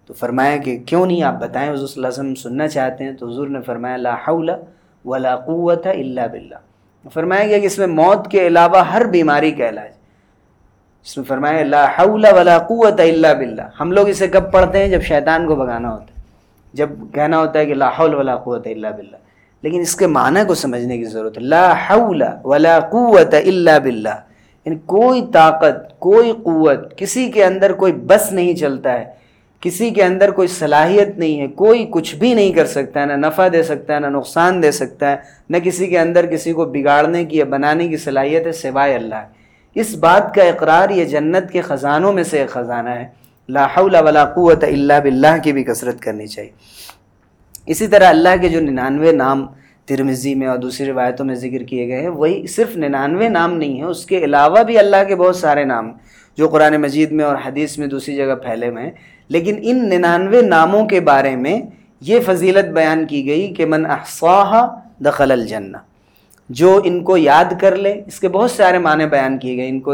تو فرمایا کہ کیوں نہیں؟ آپ بتائیں، حضور صلی اللہ علیہ وسلم سننا چاہتے ہیں، تو حضور نے فرمایا، لا حول ولا قوت الا باللہ۔ فرمایا گیا کہ اس میں موت کے علاوہ ہر بیماری کا علاج اس میں فرمایا، لا حول ولا قوت الا باللہ۔ ہم لوگ اسے کب پڑھتے ہیں؟ جب شیطان کو بگانا ہوتا ہے۔ جب کہنا ہوتا ہے کہ لا حول ولا قوت الا باللہ۔ لیکن اس کے معنی کو سمجھنے کی ضرورت ہے۔ لا حول ولا قوت الا باللہ۔ یعنی کوئی طاقت، کوئی قوت، کسی کے اندر کوئی بس نہیں چلتا ہے۔ کسی کے اندر کوئی صلاحیت نہیں ہے۔ کوئی کچھ بھی نہیں کر سکتا ہے، نہ نفع دے سکتا ہے، نہ نقصان دے سکتا ہے۔ نہ کسی کے اندر کسی کو بگاڑنے کی یا بنانے کی صلاحیت ہے سوائے اللہ اس بات کا اقرار یہ جنت کے خزانوں میں سے ایک خزانہ ہے۔ لا حول ولا قوت الا باللہ کی بھی کثرت کرنی چاہیے۔ اسی طرح اللہ کے جو ننانوے نام ترمزی میں اور دوسری روایتوں میں ذکر کیے گئے ہیں، وہی صرف ننانوے نام نہیں ہیں، اس کے علاوہ بھی اللہ کے بہت سارے نام جو قرآن مجید میں اور حدیث میں دوسری جگہ پھیلے ہوئے ہیں۔ لیکن ان ننانوے ناموں کے بارے میں یہ فضیلت بیان کی گئی کہ من احصاها دخل الجنہ۔ جو ان کو یاد کر لے، اس کے بہت سارے معنی بیان کیے گئے، ان کو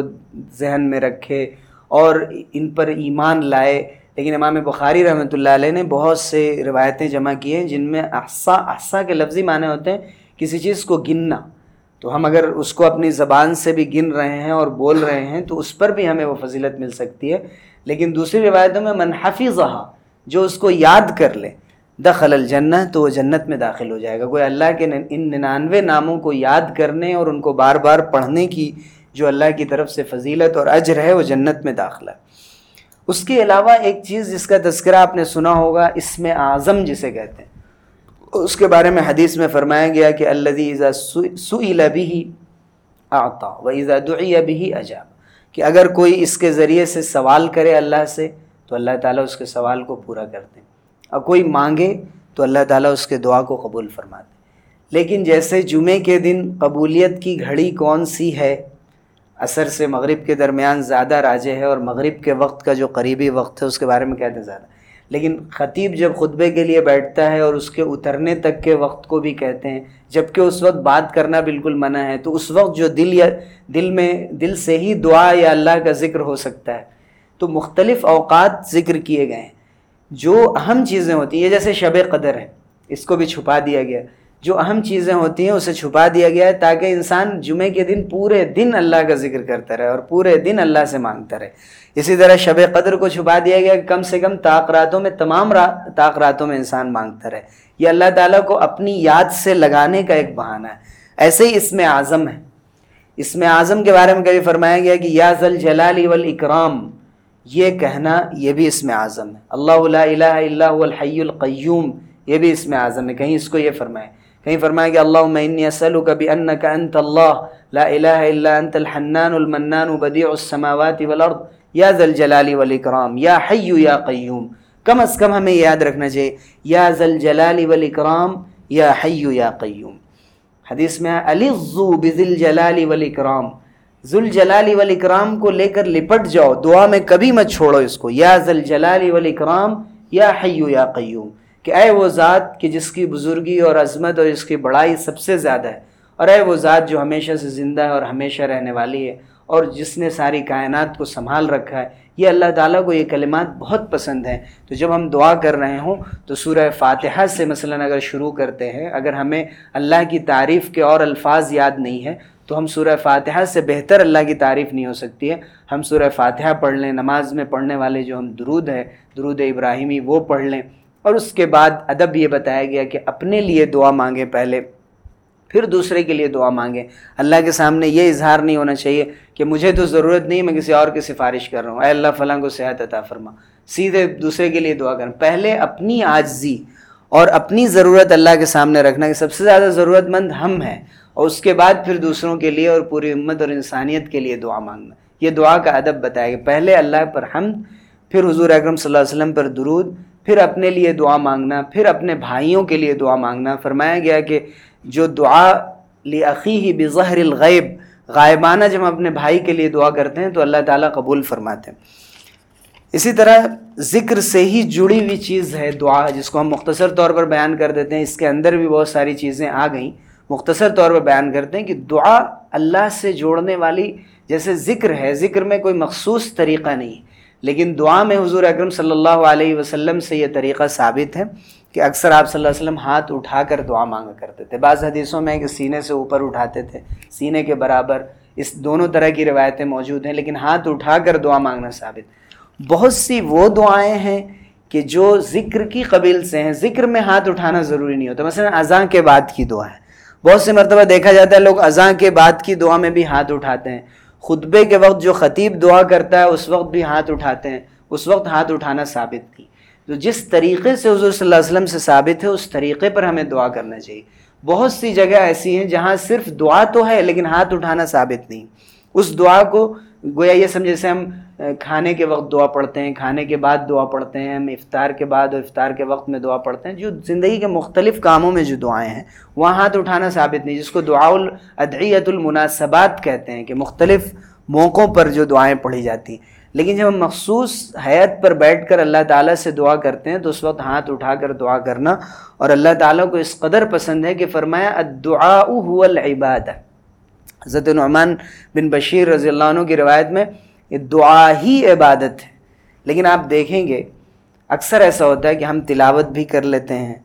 ذہن میں رکھے اور ان پر ایمان لائے۔ لیکن امام بخاری رحمۃ اللہ علیہ نے بہت سے روایتیں جمع کی ہیں جن میں احسا احسا کے لفظی معنی ہوتے ہیں کسی چیز کو گننا۔ تو ہم اگر اس کو اپنی زبان سے بھی گن رہے ہیں اور بول رہے ہیں تو اس پر بھی ہمیں وہ فضیلت مل سکتی ہے۔ لیکن دوسری روایتوں میں منحفظ جو اس کو یاد کر لے دخل الجنہ تو وہ جنت میں داخل ہو جائے گا۔ کوئی اللہ کے ان ننانوے ناموں کو یاد کرنے اور ان کو بار بار پڑھنے کی جو اللہ کی طرف سے فضیلت اور اجر ہے، وہ جنت میں داخلہ۔ اس کے علاوہ ایک چیز جس کا تذکرہ آپ نے سنا ہوگا اس میں اعظم جسے کہتے ہیں۔ اس کے بارے میں حدیث میں فرمایا گیا کہ اللہ سئل بھی آتا و ایزا دعی بھی اجاب۔ کہ اگر کوئی اس کے ذریعے سے سوال کرے اللہ سے، تو اللہ تعالیٰ اس کے سوال کو پورا کرتے اور کوئی مانگے تو اللہ تعالیٰ اس کے دعا کو قبول فرماتے لیکن جیسے جمعے کے دن قبولیت کی گھڑی کون سی ہے، عصر سے مغرب کے درمیان زیادہ راجے ہے اور مغرب کے وقت کا جو قریبی وقت ہے، اس کے بارے میں کہتے ہیں زیادہ؟ لیکن خطیب جب خطبے کے لیے بیٹھتا ہے اور اس کے اترنے تک کے وقت کو بھی کہتے ہیں جبکہ اس وقت بات کرنا بالکل منع ہے، تو اس وقت جو دل یا دل میں، دل سے ہی دعا یا اللہ کا ذکر ہو سکتا ہے۔ تو مختلف اوقات ذکر کیے گئے ہیں۔ جو اہم چیزیں ہوتی ہیں جیسے شب قدر ہے، اس کو بھی چھپا دیا گیا۔ جو اہم چیزیں ہوتی ہیں، اسے چھپا دیا گیا ہے تاکہ انسان جمعے کے دن پورے دن اللہ کا ذکر کرتا رہے اور پورے دن اللہ سے مانگتا رہے۔ اسی طرح شب قدر کو چھپا دیا گیا کہ کم سے کم طاق راتوں میں، تمام طاق راتوں میں انسان مانگتا رہے۔ یہ اللہ تعالیٰ کو اپنی یاد سے لگانے کا ایک بہانہ ہے۔ ایسے ہی اس میں اعظم ہے۔ اس میں اعظم کے بارے میں کبھی فرمایا گیا کہ یا ذل جلال والاکرام۔ یہ کہنا یہ بھی اس میں اعظم ہے۔ اللہ لا الہ الا هو الحی القیوم، یہ بھی اس میں اعظم ہے۔ کہیں اس کو یہ فرمائے کہیں فرمایا کہ اللہ انی اسألک بانک انت اللہ، لا الہ الا انت الحنان المنان بدیع السماوات والارض۔ یا ذل جلالی والاکرام، یا حی یا قیوم۔ کم از کم ہمیں یاد رکھنا چاہیے، یا ذل جلالی والاکرام، یا حی یا قیوم۔ حدیث میں علی بزل جلالی ولی کرام ذل جلالی ولی کرام کو لے کر لپٹ جاؤ، دعا میں کبھی مت چھوڑو اس کو۔ یا ذل جلالی ولی کرام یا حیو یا قیوم۔ کہ اے وہ ذات کہ جس کی بزرگی اور عظمت اور اس کی بڑائی سب سے زیادہ ہے۔ اور اے وہ ذات جو ہمیشہ سے زندہ ہے اور ہمیشہ رہنے والی ہے۔ اور جس نے ساری کائنات کو سنبھال رکھا ہے۔ یہ اللہ تعالیٰ کو یہ کلمات بہت پسند ہیں۔ تو جب ہم دعا کر رہے ہوں، تو سورہ فاتحہ سے مثلا اگر شروع کرتے ہیں، اگر ہمیں اللہ کی تعریف کے اور الفاظ یاد نہیں ہے تو ہم سورہ فاتحہ سے بہتر اللہ کی تعریف نہیں ہو سکتی ہے۔ ہم سورہ فاتحہ پڑھ لیں، نماز میں پڑھنے والے جو ہم درود ہے درود ابراہیمی، وہ پڑھ لیں۔ اور اس کے بعد ادب یہ بتایا گیا کہ اپنے لیے دعا مانگیں پہلے، پھر دوسرے کے لیے دعا مانگیں۔ اللہ کے سامنے یہ اظہار نہیں ہونا چاہیے کہ مجھے تو ضرورت نہیں، میں کسی اور کی سفارش کر رہا ہوں۔ اے اللہ، فلاں کو صحت عطا فرما۔ سیدھے دوسرے کے لیے دعا کریں۔ پہلے اپنی آجزی اور اپنی ضرورت اللہ کے سامنے رکھنا کہ سب سے زیادہ ضرورت مند ہم ہیں۔ اور اس کے بعد پھر دوسروں کے لیے اور پوری امت اور انسانیت کے لیے دعا مانگنا۔ یہ دعا کا ادب بتایا گیا۔ پہلے اللہ پر حمد، پھر حضور اکرم صلی اللہ علیہ وسلم پر درود، پھر اپنے لیے دعا مانگنا، پھر اپنے بھائیوں کے لیے دعا مانگنا۔ فرمایا گیا کہ جو دعا عقی ہی بظہر الغیب، غائبانہ جب ہم اپنے بھائی کے لیے دعا کرتے ہیں تو اللہ تعالیٰ قبول فرماتے ہیں۔ اسی طرح ذکر سے ہی جڑی ہوئی چیز ہے دعا، جس کو ہم مختصر طور پر بیان کر دیتے ہیں۔ اس کے اندر بھی بہت ساری چیزیں آ گئیں۔ مختصر طور پر بیان کرتے ہیں کہ دعا اللہ سے جوڑنے والی جیسے ذکر ہے، ذکر میں کوئی مخصوص طریقہ نہیں۔ لیکن دعا میں حضور اکرم صلی اللہ علیہ وسلم سے یہ طریقہ ثابت ہے کہ اکثر آپ صلی اللہ علیہ وسلم ہاتھ اٹھا کر دعا مانگا کرتے تھے۔ بعض حدیثوں میں کہ سینے سے اوپر اٹھاتے تھے، سینے کے برابر اس دونوں طرح کی روایتیں موجود ہیں، لیکن ہاتھ اٹھا کر دعا مانگنا ثابت۔ بہت سی وہ دعائیں ہیں کہ جو ذکر کی قبیل سے ہیں۔ ذکر میں ہاتھ اٹھانا ضروری نہیں ہوتا۔ مثلا اذاں کے بعد کی دعا ہے۔ بہت سی مرتبہ دیکھا جاتا ہے، لوگ اذاں کے بعد کی دعا میں بھی ہاتھ اٹھاتے ہیں۔ خطبے کے وقت جو خطیب دعا کرتا ہے، اس وقت بھی ہاتھ اٹھاتے ہیں۔ اس وقت ہاتھ اٹھانا ثابت کی تو جس طریقے سے حضور صلی اللہ علیہ وسلم سے ثابت ہے، اس طریقے پر ہمیں دعا کرنا چاہیے۔ بہت سی جگہ ایسی ہیں جہاں صرف دعا تو ہے، لیکن ہاتھ اٹھانا ثابت نہیں۔ اس دعا کو گویا یہ سمجھے جیسے ہم کھانے کے وقت دعا پڑھتے ہیں، کھانے کے بعد دعا پڑھتے ہیں، ہم افطار کے بعد اور افطار کے وقت میں دعا پڑھتے ہیں، جو زندگی کے مختلف کاموں میں جو دعائیں ہیں، وہاں ہاتھ اٹھانا ثابت نہیں، جس کو دعا الادعیت المناسبات کہتے ہیں کہ مختلف موقعوں پر جو دعائیں پڑھی جاتی ہیں۔ لیکن جب ہم مخصوص حیت پر بیٹھ کر اللہ تعالیٰ سے دعا کرتے ہیں، تو اس وقت ہاتھ اٹھا کر دعا کرنا اور اللہ تعالیٰ کو اس قدر پسند ہے کہ فرمایا، الدعاء هو العباد حضرت نعمان بن بشیر رضی اللہ عنہ کی روایت میں یہ دعا ہی عبادت ہے۔ لیکن آپ دیکھیں گے، اکثر ایسا ہوتا ہے کہ ہم تلاوت بھی کر لیتے ہیں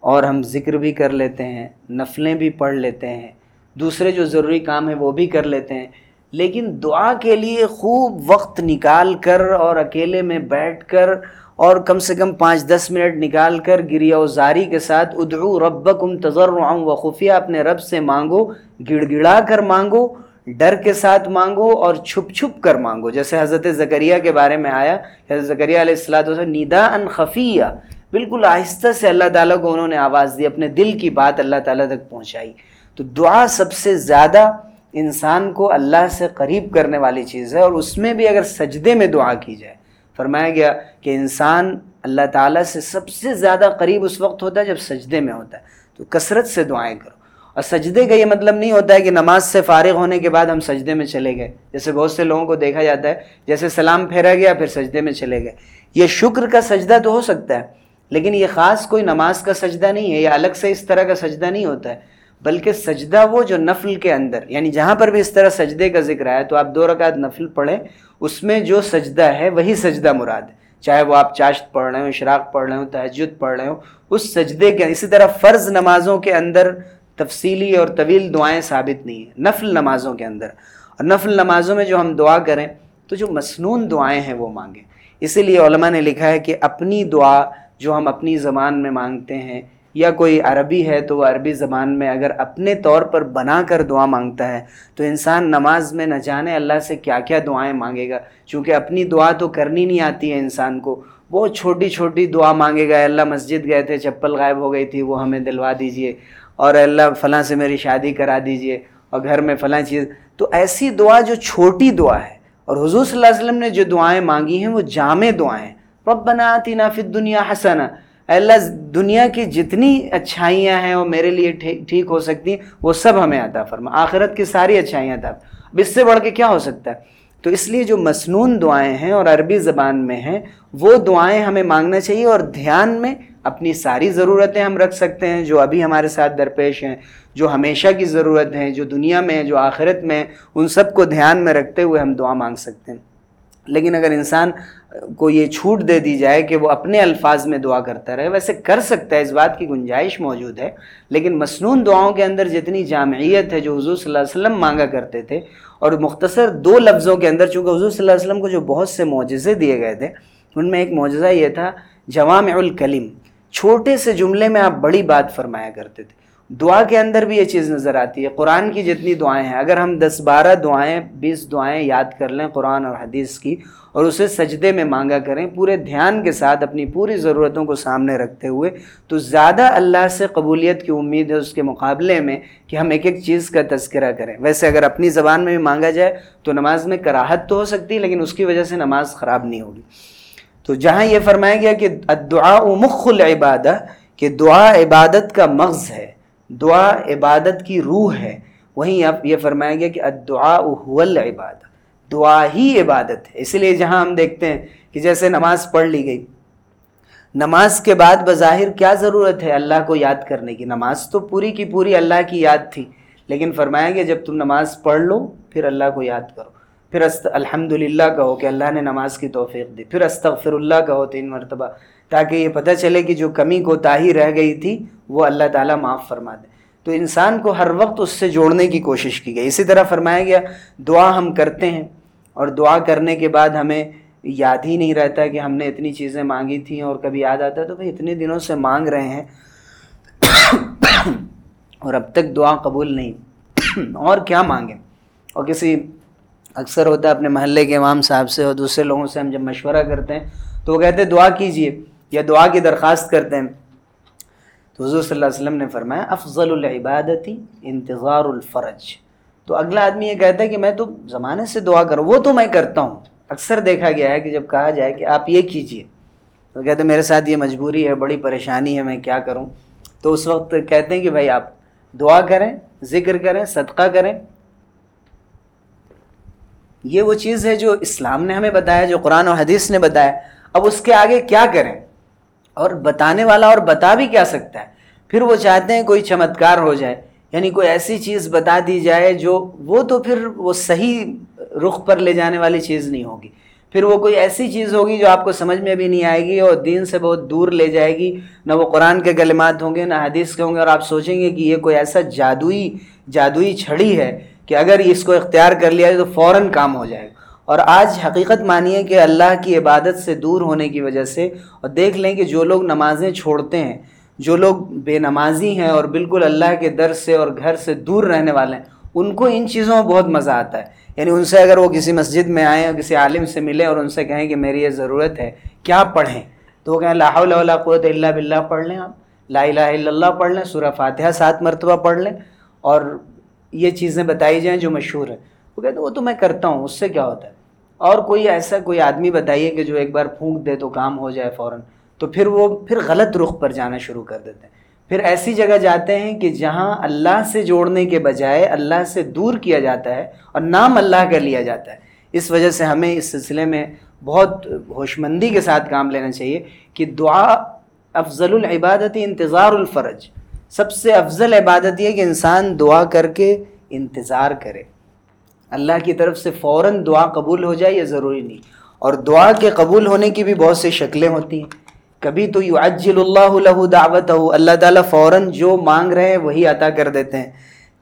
اور ہم ذکر بھی کر لیتے ہیں، نفلیں بھی پڑھ لیتے ہیں، دوسرے جو ضروری کام ہیں وہ بھی کر لیتے ہیں۔ لیکن دعا کے لیے خوب وقت نکال کر اور اکیلے میں بیٹھ کر اور کم سے کم پانچ دس منٹ نکال کر گریا و زاری کے ساتھ ادعو ربکم تضرعا و خفیہ اپنے رب سے مانگو، گڑ گڑا کر مانگو۔ ڈر کے ساتھ مانگو اور چھپ چھپ کر مانگو۔ جیسے حضرت زکریہ کے بارے میں آیا، حضرت زکریہ علیہ السلاۃ وسلم ندا ان خفیہ بالکل آہستہ سے اللہ تعالیٰ کو انہوں نے آواز دی، اپنے دل کی بات اللہ تعالیٰ تک پہنچائی۔ تو دعا سب سے زیادہ انسان کو اللہ سے قریب کرنے والی چیز ہے اور اس میں بھی اگر سجدے میں دعا کی جائے۔ فرمایا گیا کہ انسان اللہ تعالیٰ سے سب سے زیادہ قریب اس وقت ہوتا ہے جب سجدے میں ہوتا ہے۔ تو کثرت سے دعائیں کرو۔ اور سجدے کا یہ مطلب نہیں ہوتا ہے کہ نماز سے فارغ ہونے کے بعد ہم سجدے میں چلے گئے۔ جیسے بہت سے لوگوں کو دیکھا جاتا ہے، جیسے سلام پھیرا گیا، پھر سجدے میں چلے گئے۔ یہ شکر کا سجدہ تو ہو سکتا ہے، لیکن یہ خاص کوئی نماز کا سجدہ نہیں ہے یہ الگ سے اس طرح کا سجدہ نہیں ہوتا ہے، بلکہ سجدہ وہ جو نفل کے اندر یعنی جہاں پر بھی اس طرح سجدے کا ذکر آیا، تو آپ دو رکعت نفل پڑھیں، اس میں جو سجدہ ہے وہی سجدہ مراد ہے۔ چاہے وہ آپ چاشت پڑھ رہے ہوں، اشراق پڑھ رہے ہوں، تہجد پڑھ رہے ہوں، اس سجدے کے، اسی طرح فرض نمازوں کے اندر تفصیلی اور طویل دعائیں ثابت نہیں ہیں۔ نفل نمازوں کے اندر۔ اور نفل نمازوں میں جو ہم دعا کریں، تو جو مسنون دعائیں ہیں وہ مانگیں۔ اسی لیے علماء نے لکھا ہے کہ اپنی دعا جو ہم اپنی زبان میں مانگتے ہیں، یا کوئی عربی ہے تو وہ عربی زبان میں اگر اپنے طور پر بنا کر دعا مانگتا ہے، تو انسان نماز میں نہ جانے اللہ سے کیا کیا دعائیں مانگے گا۔ چونکہ اپنی دعا تو کرنی نہیں آتی ہے انسان کو۔ بہت چھوٹی چھوٹی دعا مانگے گا اللہ مسجد گئے تھے، چپل غائب ہو گئی تھی، وہ ہمیں دلوا دیجیے۔ اور اللہ فلاں سے میری شادی کرا دیجیے اور گھر میں فلاں چیز۔ تو ایسی دعا جو چھوٹی دعا ہے، اور حضور صلی اللہ علیہ وسلم نے جو دعائیں مانگی ہیں، وہ جامع دعائیں ربنا آتنا فی الدنیا حسنا اللہ، دنیا کی جتنی اچھائیاں ہیں، وہ میرے لیے ٹھیک ہو سکتی ہیں۔ وہ سب ہمیں عطا فرما۔ آخرت کی ساری اچھائیاں عطا اب اس سے بڑھ کے کیا ہو سکتا ہے؟ تو اس لیے جو مسنون دعائیں ہیں اور عربی زبان میں ہیں، وہ دعائیں ہمیں مانگنا چاہیے اور دھیان میں اپنی ساری ضرورتیں ہم رکھ سکتے ہیں، جو ابھی ہمارے ساتھ درپیش ہیں، جو ہمیشہ کی ضرورت ہیں، جو دنیا میں ہیں، جو آخرت میں ہیں، ان سب کو دھیان میں رکھتے ہوئے ہم دعا مانگ سکتے ہیں۔ لیکن اگر انسان کو یہ چھوٹ دے دی جائے کہ وہ اپنے الفاظ میں دعا کرتا رہے، ویسے کر سکتا ہے، اس بات کی گنجائش موجود ہے۔ لیکن مصنون دعاؤں کے اندر جتنی جامعیت ہے، جو حضور صلی اللہ علیہ وسلم مانگا کرتے تھے، اور مختصر دو لفظوں کے اندر، چونکہ حضور صلی اللہ علیہ وسلم کو جو بہت سے معجزے دیے گئے تھے، ان میں ایک معجزہ یہ تھا جوام الکلیم چھوٹے سے جملے میں آپ بڑی بات فرمایا کرتے تھے۔ دعا کے اندر بھی یہ چیز نظر آتی ہے۔ قرآن کی جتنی دعائیں ہیں، اگر ہم دس بارہ دعائیں، بیس دعائیں یاد کر لیں قرآن اور حدیث کی اور اسے سجدے میں مانگا کریں، پورے دھیان کے ساتھ اپنی پوری ضرورتوں کو سامنے رکھتے ہوئے، تو زیادہ اللہ سے قبولیت کی امید ہے اس کے مقابلے میں کہ ہم ایک ایک چیز کا تذکرہ کریں۔ ویسے اگر اپنی زبان میں بھی مانگا جائے تو نماز میں کراہت تو ہو سکتی لیکن اس کی وجہ سے نماز خراب نہیں ہوگی۔ تو جہاں یہ فرمایا گیا کہ دعا مخ العبادہ، کہ دعا عبادت کا مغز ہے، دعا عبادت کی روح ہے، وہیں اب یہ فرمایا گیا کہ دعا العبادہ، دعا ہی عبادت ہے۔ اس لیے جہاں ہم دیکھتے ہیں کہ جیسے نماز پڑھ لی گئی، نماز کے بعد بظاہر کیا ضرورت ہے اللہ کو یاد کرنے کی؟ نماز تو پوری کی پوری اللہ کی یاد تھی، لیکن فرمایا گیا جب تم نماز پڑھ لو، پھر اللہ کو یاد کرو۔ پھر الحمد للہ کہو کہ اللہ نے نماز کی توفیق دی. پھر استغفر اللہ کہو تین مرتبہ، تاکہ یہ پتہ چلے کہ جو کمی کو تاہی رہ گئی تھی، وہ اللہ تعالیٰ معاف فرما دے. تو انسان کو ہر وقت اس سے جوڑنے کی کوشش کی گئی. اسی طرح فرمایا گیا، دعا ہم کرتے ہیں اور دعا کرنے کے بعد ہمیں یاد ہی نہیں رہتا کہ ہم نے اتنی چیزیں مانگی تھیں اور کبھی یاد آتا ہے، تو بھائی اتنے دنوں سے مانگ رہے ہیں۔ اور اب تک دعا قبول نہیں۔ اور کیا مانگیں؟ اور کسی اکثر ہوتا ہے اپنے محلے کے امام صاحب سے اور دوسرے لوگوں سے ہم جب مشورہ کرتے ہیں تو وہ کہتے ہیں دعا کیجیے یا دعا کی درخواست کرتے ہیں۔ تو حضور صلی اللہ علیہ وسلم نے فرمایا، افضل العبادتی انتظار الفرج. تو اگلا آدمی یہ کہتا ہے کہ میں تو زمانے سے دعا کروں، وہ تو میں کرتا ہوں۔ اکثر دیکھا گیا ہے کہ جب کہا جائے کہ آپ یہ کیجیے۔ تو کہتے ہیں، میرے ساتھ یہ مجبوری ہے، بڑی پریشانی ہے، میں کیا کروں؟ تو اس وقت کہتے ہیں کہ بھائی آپ دعا کریں، ذکر کریں، صدقہ کریں۔ یہ وہ چیز ہے جو اسلام نے ہمیں بتایا، جو قرآن و حدیث نے بتایا۔ اب اس کے آگے کیا کریں؟ اور بتانے والا اور بتا بھی کیا سکتا ہے؟ پھر وہ چاہتے ہیں کوئی چمتکار ہو جائے یعنی کوئی ایسی چیز بتا دی جائے جو وہ تو پھر وہ صحیح رخ پر لے جانے والی چیز نہیں ہوگی۔ پھر وہ کوئی ایسی چیز ہوگی جو آپ کو سمجھ میں بھی نہیں آئے گی اور دین سے بہت دور لے جائے گی۔ نہ وہ قرآن کے کلمات ہوں گے، نہ حدیث کے ہوں گے، اور آپ سوچیں گے کہ یہ کوئی ایسا جادوئی جادوئی چھڑی ہے۔ کہ اگر اس کو اختیار کر لیا جائے تو فوراً کام ہو جائے گا۔ اور آج حقیقت مانیے کہ اللہ کی عبادت سے دور ہونے کی وجہ سے، اور دیکھ لیں کہ جو لوگ نمازیں چھوڑتے ہیں، جو لوگ بے نمازی ہیں اور بالکل اللہ کے در سے اور گھر سے دور رہنے والے ہیں، ان کو ان چیزوں میں بہت مزہ آتا ہے۔ یعنی ان سے اگر وہ کسی مسجد میں آئیں اور کسی عالم سے ملیں اور ان سے کہیں کہ میری یہ ضرورت ہے، کیا پڑھیں؟ تو وہ کہیں لا حول ولا قوت الا باللہ پڑھ لیں آپ۔ لا الہ الا اللہ پڑھ لیں، سورہ فاتحہ سات مرتبہ پڑھ لیں۔ اور یہ چیزیں بتائی جائیں جو مشہور ہیں۔ وہ کہتے وہ تو میں کرتا ہوں، اس سے کیا ہوتا ہے؟ اور کوئی ایسا کوئی آدمی بتائیے کہ جو ایک بار پھونک دے تو کام ہو جائے فوراً، تو پھر وہ، پھر غلط رخ پر جانا شروع کر دیتے ہیں۔ پھر ایسی جگہ جاتے ہیں کہ جہاں اللہ سے جوڑنے کے بجائے اللہ سے دور کیا جاتا ہے اور نام اللہ کا لیا جاتا ہے۔ اس وجہ سے ہمیں اس سلسلے میں بہت ہوش مندی کے ساتھ کام لینا چاہیے کہ دعا افضل العبادت انتظار الفرج۔ سب سے افضل عبادت یہ کہ انسان دعا کر کے انتظار کرے۔ اللہ کی طرف سے فوراً دعا قبول ہو جائے یہ ضروری نہیں۔ اور دعا کے قبول ہونے کی بھی بہت سی شکلیں ہوتی ہیں۔ کبھی تو یو اجل اللہ له دعوت ہو اللہ تعالیٰ فوراً جو مانگ رہے ہیں وہی عطا کر دیتے ہیں۔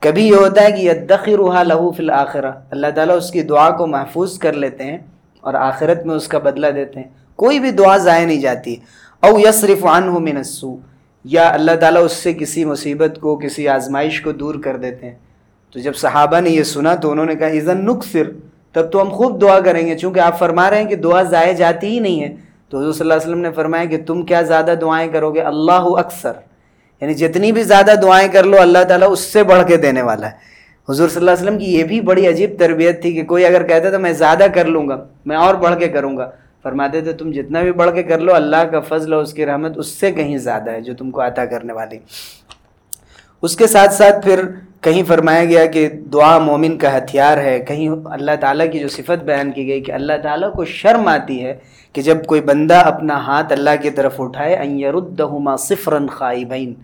کبھی یہ ہوتا ہے کہ یدخرها له فی الآخرہ اللہ تعالیٰ اس کی دعا کو محفوظ کر لیتے ہیں اور آخرت میں اس کا بدلہ دیتے ہیں۔ کوئی بھی دعا ضائع نہیں جاتی۔ او یصرف عنہ من السوء یا اللہ تعالیٰ اس سے کسی مصیبت کو، کسی آزمائش کو دور کر دیتے ہیں۔ تو جب صحابہ نے یہ سنا تو انہوں نے کہا ایزن نقصر تب تو ہم خوب دعا کریں گے، چونکہ آپ فرما رہے ہیں کہ دعا ضائع جاتی ہی نہیں ہے۔ تو حضور صلی اللہ علیہ وسلم نے فرمایا کہ تم کیا زیادہ دعائیں کرو گے؟ اللہ اکثر۔ یعنی جتنی بھی زیادہ دعائیں کر لو، اللہ تعالیٰ اس سے بڑھ کے دینے والا ہے۔ حضور صلی اللہ علیہ وسلم کی یہ بھی بڑی عجیب تربیت تھی کہ کوئی اگر کہتا تو میں زیادہ کر لوں گا، میں اور بڑھ کے کروں گا۔ فرماتے تھے، تم جتنا بھی بڑھ کے کر لو، اللہ کا فضل اور اس کی رحمت اس سے کہیں زیادہ ہے جو تم کو عطا کرنے والی. اس کے ساتھ ساتھ پھر کہیں فرمایا گیا کہ دعا مومن کا ہتھیار ہے، کہیں اللہ تعالیٰ کی جو صفت بیان کی گئی کہ اللہ تعالیٰ کو شرم آتی ہے کہ جب کوئی بندہ اپنا ہاتھ اللہ کی طرف اٹھائے ایردہما صفرن خائبین،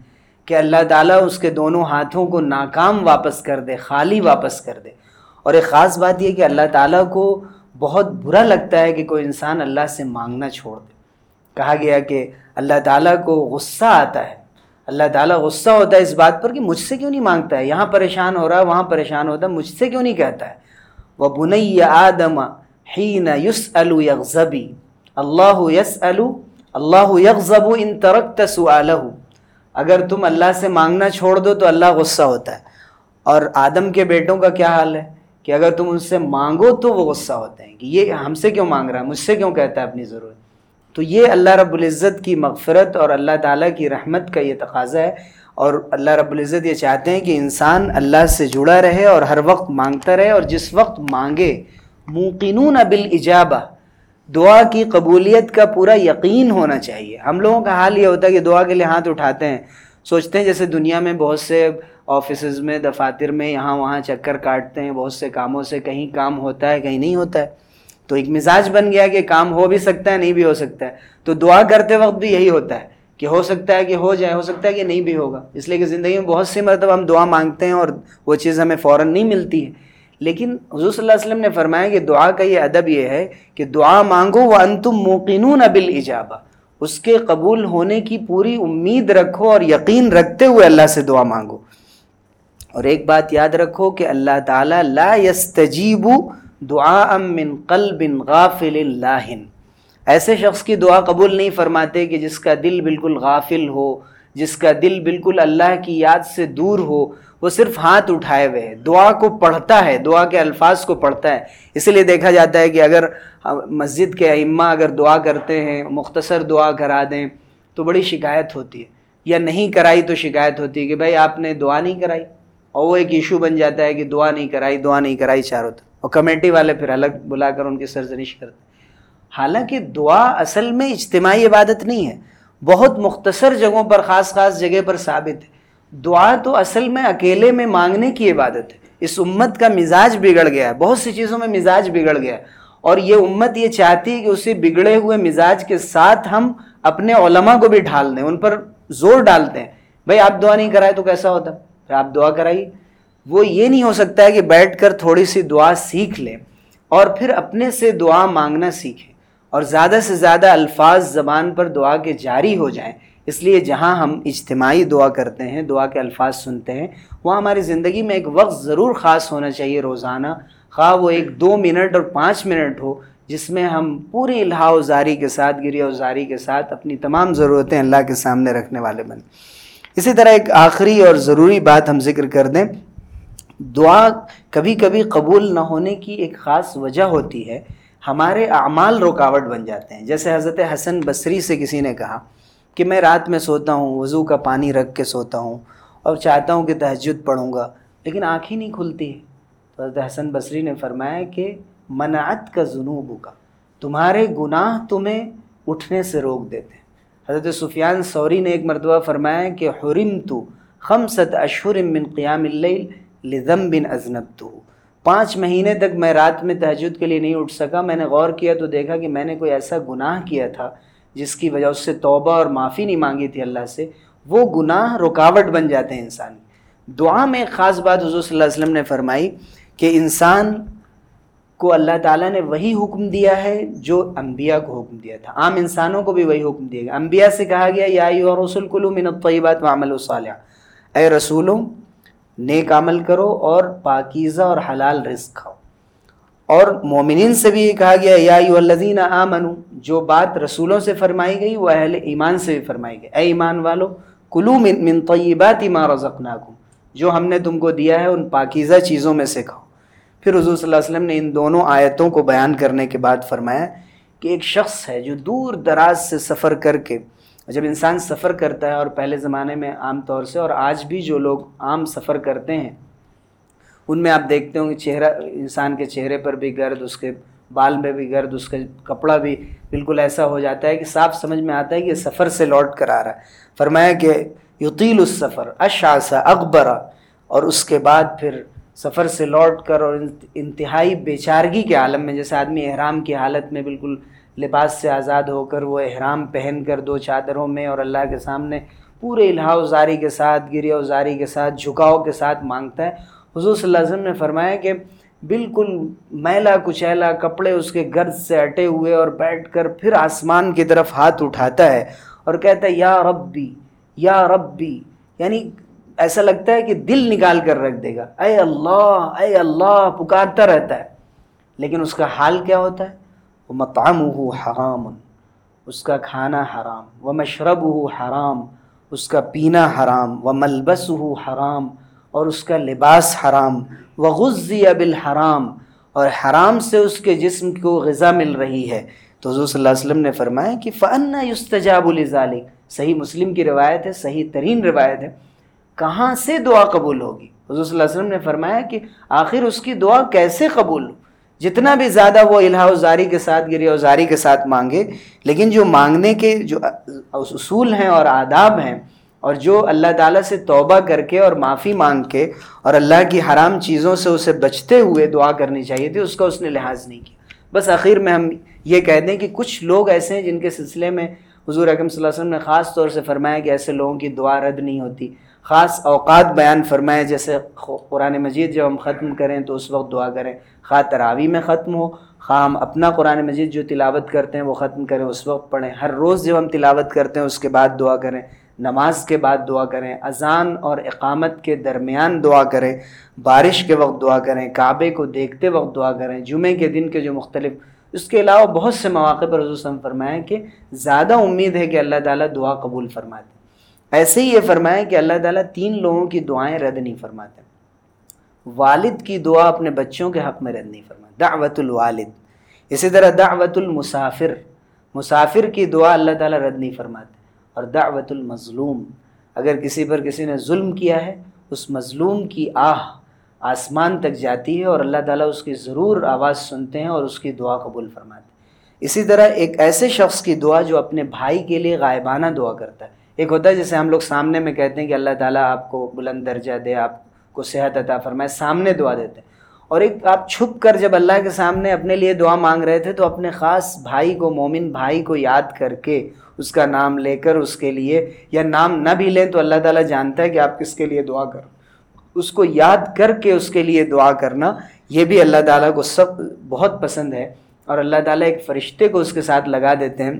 کہ اللہ تعالیٰ اس کے دونوں ہاتھوں کو ناکام واپس کر دے، خالی واپس کر دے۔ اور ایک خاص بات یہ کہ اللہ تعالیٰ کو بہت برا لگتا ہے کہ کوئی انسان اللہ سے مانگنا چھوڑ دے۔ کہا گیا کہ اللہ تعالیٰ کو غصہ آتا ہے۔ اللہ تعالیٰ غصہ ہوتا ہے اس بات پر کہ مجھ سے کیوں نہیں مانگتا ہے؟ یہاں پریشان ہو رہا ہے، وہاں پریشان ہوتا ہے، مجھ سے کیوں نہیں کہتا ہے؟ وہ بنئی آدم ہین یس الو الغبی اللہ یس الو اللہ یغزب ان ترک سؤالہ اگر تم اللہ سے مانگنا چھوڑ دو تو اللہ غصہ ہوتا ہے۔ اور آدم کے بیٹوں کا کیا حال ہے؟ کہ اگر تم ان سے مانگو تو وہ غصہ ہوتے ہیں کہ یہ ہم سے کیوں مانگ رہا ہے؟ مجھ سے کیوں کہتا ہے اپنی ضرورت؟ تو یہ اللہ رب العزت کی مغفرت اور اللہ تعالیٰ کی رحمت کا یہ تقاضا ہے اور اللہ رب العزت یہ چاہتے ہیں کہ انسان اللہ سے جڑا رہے اور ہر وقت مانگتا رہے اور جس وقت مانگے، موقنون بالجابہ دعا کی قبولیت کا پورا یقین ہونا چاہیے۔ ہم لوگوں کا حال یہ ہوتا ہے کہ دعا کے لیے ہاتھ اٹھاتے ہیں، سوچتے ہیں جیسے دنیا میں بہت سے آفیسز میں، دفاتر میں یہاں وہاں چکر کاٹتے ہیں، بہت سے کاموں سے کہیں کام ہوتا ہے، کہیں نہیں ہوتا ہے۔ تو ایک مزاج بن گیا کہ کام ہو بھی سکتا ہے، نہیں بھی ہو سکتا ہے۔ تو دعا کرتے وقت بھی یہی ہوتا ہے کہ ہو سکتا ہے کہ ہو جائے، ہو سکتا ہے کہ نہیں بھی ہوگا۔ اس لیے کہ زندگی میں بہت سی مرتبہ ہم دعا مانگتے ہیں اور وہ چیز ہمیں فوراً نہیں ملتی ہے۔ لیکن حضور صلی اللہ علیہ وسلم نے فرمایا کہ دعا کا یہ ادب یہ ہے کہ دعا مانگو وہ انتم موقنون ابل ایجابہ اس کے قبول ہونے کی پوری امید رکھو اور یقین رکھتے ہوئے اللہ سے دعا مانگو۔ اور ایک بات یاد رکھو کہ اللہ تعالیٰ لا یستجیب دعا من قلب غافل اللہ ایسے شخص کی دعا قبول نہیں فرماتے کہ جس کا دل بالکل غافل ہو، جس کا دل بالکل اللہ کی یاد سے دور ہو، وہ صرف ہاتھ اٹھائے ہوئے دعا کو پڑھتا ہے، دعا کے الفاظ کو پڑھتا ہے۔ اس لیے دیکھا جاتا ہے کہ اگر مسجد کے ائمہ اگر دعا کرتے ہیں، مختصر دعا کرا دیں، تو بڑی شکایت ہوتی ہے۔ یا نہیں کرائی تو شکایت ہوتی ہے کہ بھائی آپ نے دعا نہیں کرائی۔ اور وہ ایک ایشو بن جاتا ہے کہ دعا نہیں کرائی، دعا نہیں کرائی چاروں تک اور کمیٹی والے پھر الگ بلا کر ان کی سرزنش کرتے حالانکہ دعا اصل میں اجتماعی عبادت نہیں ہے، بہت مختصر جگہوں پر، خاص خاص جگہ پر ثابت ہے۔ دعا تو اصل میں اکیلے میں مانگنے کی عبادت ہے۔ اس امت کا مزاج بگڑ گیا ہے۔ بہت سی چیزوں میں مزاج بگڑ گیا ہے۔ اور یہ امت یہ چاہتی ہے کہ اسی بگڑے ہوئے مزاج کے ساتھ ہم اپنے علماء کو بھی ڈھال دیں۔ ان پر زور ڈالتے ہیں۔ بھائی، آپ دعا نہیں کرائے تو کیسا ہوتا؟ پھر آپ دعا کرائیے۔ وہ یہ نہیں ہو سکتا ہے کہ بیٹھ کر تھوڑی سی دعا سیکھ لیں اور پھر اپنے سے دعا مانگنا سیکھیں اور زیادہ سے زیادہ الفاظ زبان پر دعا کے جاری ہو جائیں۔ اس لیے جہاں ہم اجتماعی دعا کرتے ہیں، دعا کے الفاظ سنتے ہیں، وہاں ہماری زندگی میں ایک وقت ضرور خاص ہونا چاہیے روزانہ۔ خواہ وہ ایک دو منٹ اور پانچ منٹ ہو، جس میں ہم پوری الہا و زاری کے ساتھ گریا و زاری کے ساتھ اپنی تمام ضرورتیں اللہ کے سامنے رکھنے والے بنیں۔ اسی طرح ایک آخری اور ضروری بات ہم ذکر کر دیں۔ دعا کبھی کبھی قبول نہ ہونے کی ایک خاص وجہ ہوتی ہے۔ ہمارے اعمال رکاوٹ بن جاتے ہیں۔ جیسے حضرت حسن بصری سے کسی نے کہا کہ میں رات میں سوتا ہوں، وضو کا پانی رکھ کے سوتا ہوں اور چاہتا ہوں کہ تہجد پڑھوں گا، لیکن آنکھیں نہیں کھلتی۔ ہے تو حضرت حسن بصری نے فرمایا کہ منعت کا جنوب کا تمہارے گناہ تمہیں اٹھنے سے روک دیتے ہیں۔ حضرت سفیان سوری نے ایک مرتبہ فرمایا کہ حرم تو خمسط اشہر من قیام اللیل لذم بن ازنب تو پانچ مہینے تک میں رات میں تہجد کے لیے نہیں اٹھ سکا، میں نے غور کیا تو دیکھا کہ میں نے کوئی ایسا گناہ کیا تھا جس کی وجہ اس سے توبہ اور معافی نہیں مانگی تھی اللہ سے۔ وہ گناہ رکاوٹ بن جاتے ہیں انسان۔ دعا میں ایک خاص بات حضور صلی اللہ علیہ وسلم نے فرمائی کہ انسان کو اللہ تعالیٰ نے وہی حکم دیا ہے جو انبیاء کو حکم دیا تھا۔ عام انسانوں کو بھی وہی حکم دیا گیا۔ انبیاء سے کہا گیا، یا رسول کلو من الطیبات وعمل الصالح اے رسولوں، نیک عمل کرو اور پاکیزہ اور حلال رزق کھاؤ۔ اور مومنین سے بھی یہ کہا گیا، یا الذین آمنو جو بات رسولوں سے فرمائی گئی، وہ اہل ایمان سے بھی فرمائی گئی۔ اے ایمان والو کلو من من طیبات ما رزقناکم۔ جو ہم نے تم کو دیا ہے، ان پاکیزہ چیزوں میں سے کھاؤ۔ پھر حضور صلی اللہ علیہ وسلم نے ان دونوں آیتوں کو بیان کرنے کے بعد فرمایا کہ ایک شخص ہے جو دور دراز سے سفر کر کے، جب انسان سفر کرتا ہے اور پہلے زمانے میں عام طور سے، اور آج بھی جو لوگ عام سفر کرتے ہیں، ان میں آپ دیکھتے ہوں کہ چہرہ، انسان کے چہرے پر بھی گرد، اس کے بال میں بھی گرد، اس کا کپڑا بھی بالکل ایسا ہو جاتا ہے کہ صاف سمجھ میں آتا ہے کہ سفر سے لوٹ کر آ رہا ہے۔ فرمایا کہ یقیل اس سفر اشاسا اکبرا اور اس کے بعد پھر سفر سے لوٹ کر اور انتہائی بیچارگی کے عالم میں، جیسے آدمی احرام کی حالت میں بالکل لباس سے آزاد ہو کر وہ احرام پہن کر دو چادروں میں اور اللہ کے سامنے پورے الہا زاری کے ساتھ گریا زاری کے ساتھ، جھکاؤ کے ساتھ مانگتا ہے۔ حضور صلی اللہ علیہ وسلم نے فرمایا کہ بالکل میلا کچیلا کپڑے اس کے گرد سے اٹے ہوئے اور بیٹھ کر پھر آسمان کی طرف ہاتھ اٹھاتا ہے اور کہتا ہے، یا ربی یا ربی یعنی ایسا لگتا ہے کہ دل نکال کر رکھ دے گا۔ اے اللہ اے اللہ، پکارتا رہتا ہے۔ لیکن اس کا حال کیا ہوتا ہے؟ وہ مقام ہو حرام، اس کا کھانا حرام۔ وہ مشرب ہو حرام، اس کا پینا حرام۔ و ملبس ہو حرام، اور اس کا لباس حرام۔ و غزی بالحرام، اور حرام سے اس کے جسم کو غذا مل رہی ہے۔ تو حضور صلی اللہ علیہ وسلم نے فرمایا کہ فن یستجاب الظالق صحیح مسلم کی روایت ہے، صحیح ترین روایت ہے۔ کہاں سے دعا قبول ہوگی؟ حضور صلی اللہ علیہ وسلم نے فرمایا کہ آخر اس کی دعا کیسے قبول ہو؟ جتنا بھی زیادہ وہ الہا زاری کے ساتھ گری زاری کے ساتھ مانگے، لیکن جو مانگنے کے جو اصول ہیں اور آداب ہیں، اور جو اللہ تعالیٰ سے توبہ کر کے اور معافی مانگ کے اور اللہ کی حرام چیزوں سے اسے بچتے ہوئے دعا کرنی چاہیے تھی، اس کا اس نے لحاظ نہیں کیا۔ بس آخر میں ہم یہ کہہ دیں کہ کچھ لوگ ایسے ہیں جن کے سلسلے میں حضور اکم صلی اللہ علیہ وسلم نے خاص طور سے فرمایا کہ ایسے لوگوں کی دعا رد نہیں ہوتی۔ خاص اوقات بیان فرمائے، جیسے قرآن مجید جب ہم ختم کریں تو اس وقت دعا کریں۔ خواہ تراوی میں ختم ہو، خواہ ہم اپنا قرآن مجید جو تلاوت کرتے ہیں وہ ختم کریں، اس وقت پڑھیں۔ ہر روز جب ہم تلاوت کرتے ہیں، اس کے بعد دعا کریں۔ نماز کے بعد دعا کریں۔ اذان اور اقامت کے درمیان دعا کریں۔ بارش کے وقت دعا کریں۔ کعبے کو دیکھتے وقت دعا کریں۔ جمعے کے دن کے جو مختلف، اس کے علاوہ بہت سے مواقع پر حضور وسلم فرمائیں کہ زیادہ امید ہے کہ اللہ تعالیٰ دعا قبول فرماتے ایسے ہی یہ فرمائیں کہ اللہ تعالیٰ تین لوگوں کی دعائیں رد نہیں فرماتے۔ والد کی دعا اپنے بچوں کے حق میں رد نہیں فرماتے۔ دعوت الوالد۔ اسی طرح دعوت المسافر۔ مسافر کی دعا اللہ تعالیٰ رد نہیں فرماتے۔ اور دعوت المظلوم۔ اگر کسی پر کسی نے ظلم کیا ہے، اس مظلوم کی آہ آسمان تک جاتی ہے اور اللہ تعالیٰ اس کی ضرور آواز سنتے ہیں اور اس کی دعا قبول فرماتے ہیں۔ اسی طرح ایک ایسے شخص کی دعا جو اپنے بھائی کے لیے غائبانہ دعا کرتا ہے۔ ایک ہوتا ہے جیسے ہم لوگ سامنے میں کہتے ہیں کہ اللہ تعالیٰ آپ کو بلند درجہ دے، آپ کو صحت عطا فرمائے، سامنے دعا دیتے ہیں۔ اور ایک آپ چھپ کر جب اللہ کے سامنے اپنے لیے دعا مانگ رہے تھے تو اپنے خاص بھائی کو، مومن بھائی کو یاد کر کے اس کا نام لے کر اس کے لیے یا نام نہ بھی لیں تو اللہ تعالیٰ جانتا ہے کہ آپ کس کے لیے دعا کرو اس کو یاد کر کے اس کے لیے دعا کرنا، یہ بھی اللہ تعالیٰ کو سب بہت پسند ہے۔ اور اللہ تعالیٰ ایک فرشتے کو اس کے ساتھ لگا دیتے ہیں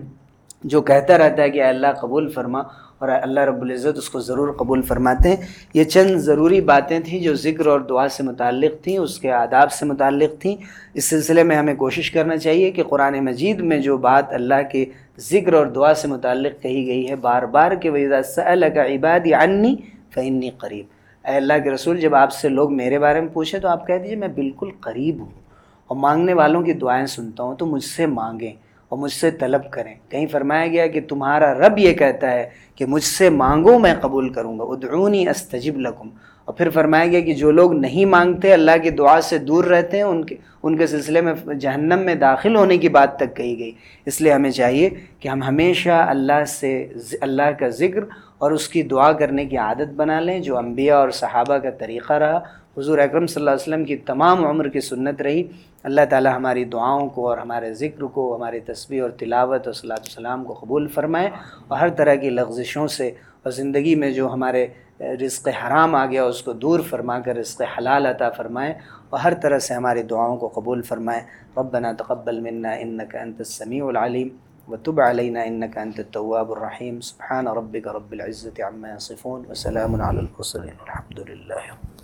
جو کہتا رہتا ہے کہ اللہ قبول فرما۔ اور اللہ رب العزت اس کو ضرور قبول فرماتے ہیں۔ یہ چند ضروری باتیں تھیں جو ذکر اور دعا سے متعلق تھیں، اس کے آداب سے متعلق تھیں۔ اس سلسلے میں ہمیں کوشش کرنا چاہیے کہ قرآن مجید میں جو بات اللہ کے ذکر اور دعا سے متعلق کہی گئی ہے، بار بار کہ ویزا صلی کا عباد عنی فعنی قریب اے اللہ کے رسول، جب آپ سے لوگ میرے بارے میں پوچھیں تو آپ کہہ دیجیے میں بالکل قریب ہوں اور مانگنے والوں کی دعائیں سنتا ہوں، تو مجھ سے مانگیں اور مجھ سے طلب کریں۔ کہیں فرمایا گیا کہ تمہارا رب یہ کہتا ہے کہ مجھ سے مانگو میں قبول کروں گا، ادعونی استجب لکم۔ اور پھر فرمایا گیا کہ جو لوگ نہیں مانگتے، اللہ کی دعا سے دور رہتے ہیں، ان کے ان کے سلسلے میں جہنم میں داخل ہونے کی بات تک کہی گئی۔ اس لیے ہمیں چاہیے کہ ہم ہمیشہ اللہ سے اللہ کا ذکر اور اس کی دعا کرنے کی عادت بنا لیں، جو انبیاء اور صحابہ کا طریقہ رہا۔ حضور اکرم صلی اللہ علیہ وسلم کی تمام عمر کی سنت رہی۔ اللہ تعالی ہماری دعاؤں کو اور ہمارے ذکر کو، ہماری تصویر اور تلاوت اور صلاح السلام کو قبول فرمائے اور ہر طرح کی لغزشوں سے اور زندگی میں جو ہمارے رزق حرام آ گیا، اس کو دور فرما کر رزق حلال عطا فرمائے اور ہر طرح سے ہماری دعاؤں کو قبول فرمائے۔ ربنا تقبل منا انك انت السمیع العلیم وتب علينا انك انت التواب الرحیم۔ سبحان ربك رب العزة عما يصفون وسلام على المرسلين الحمد لله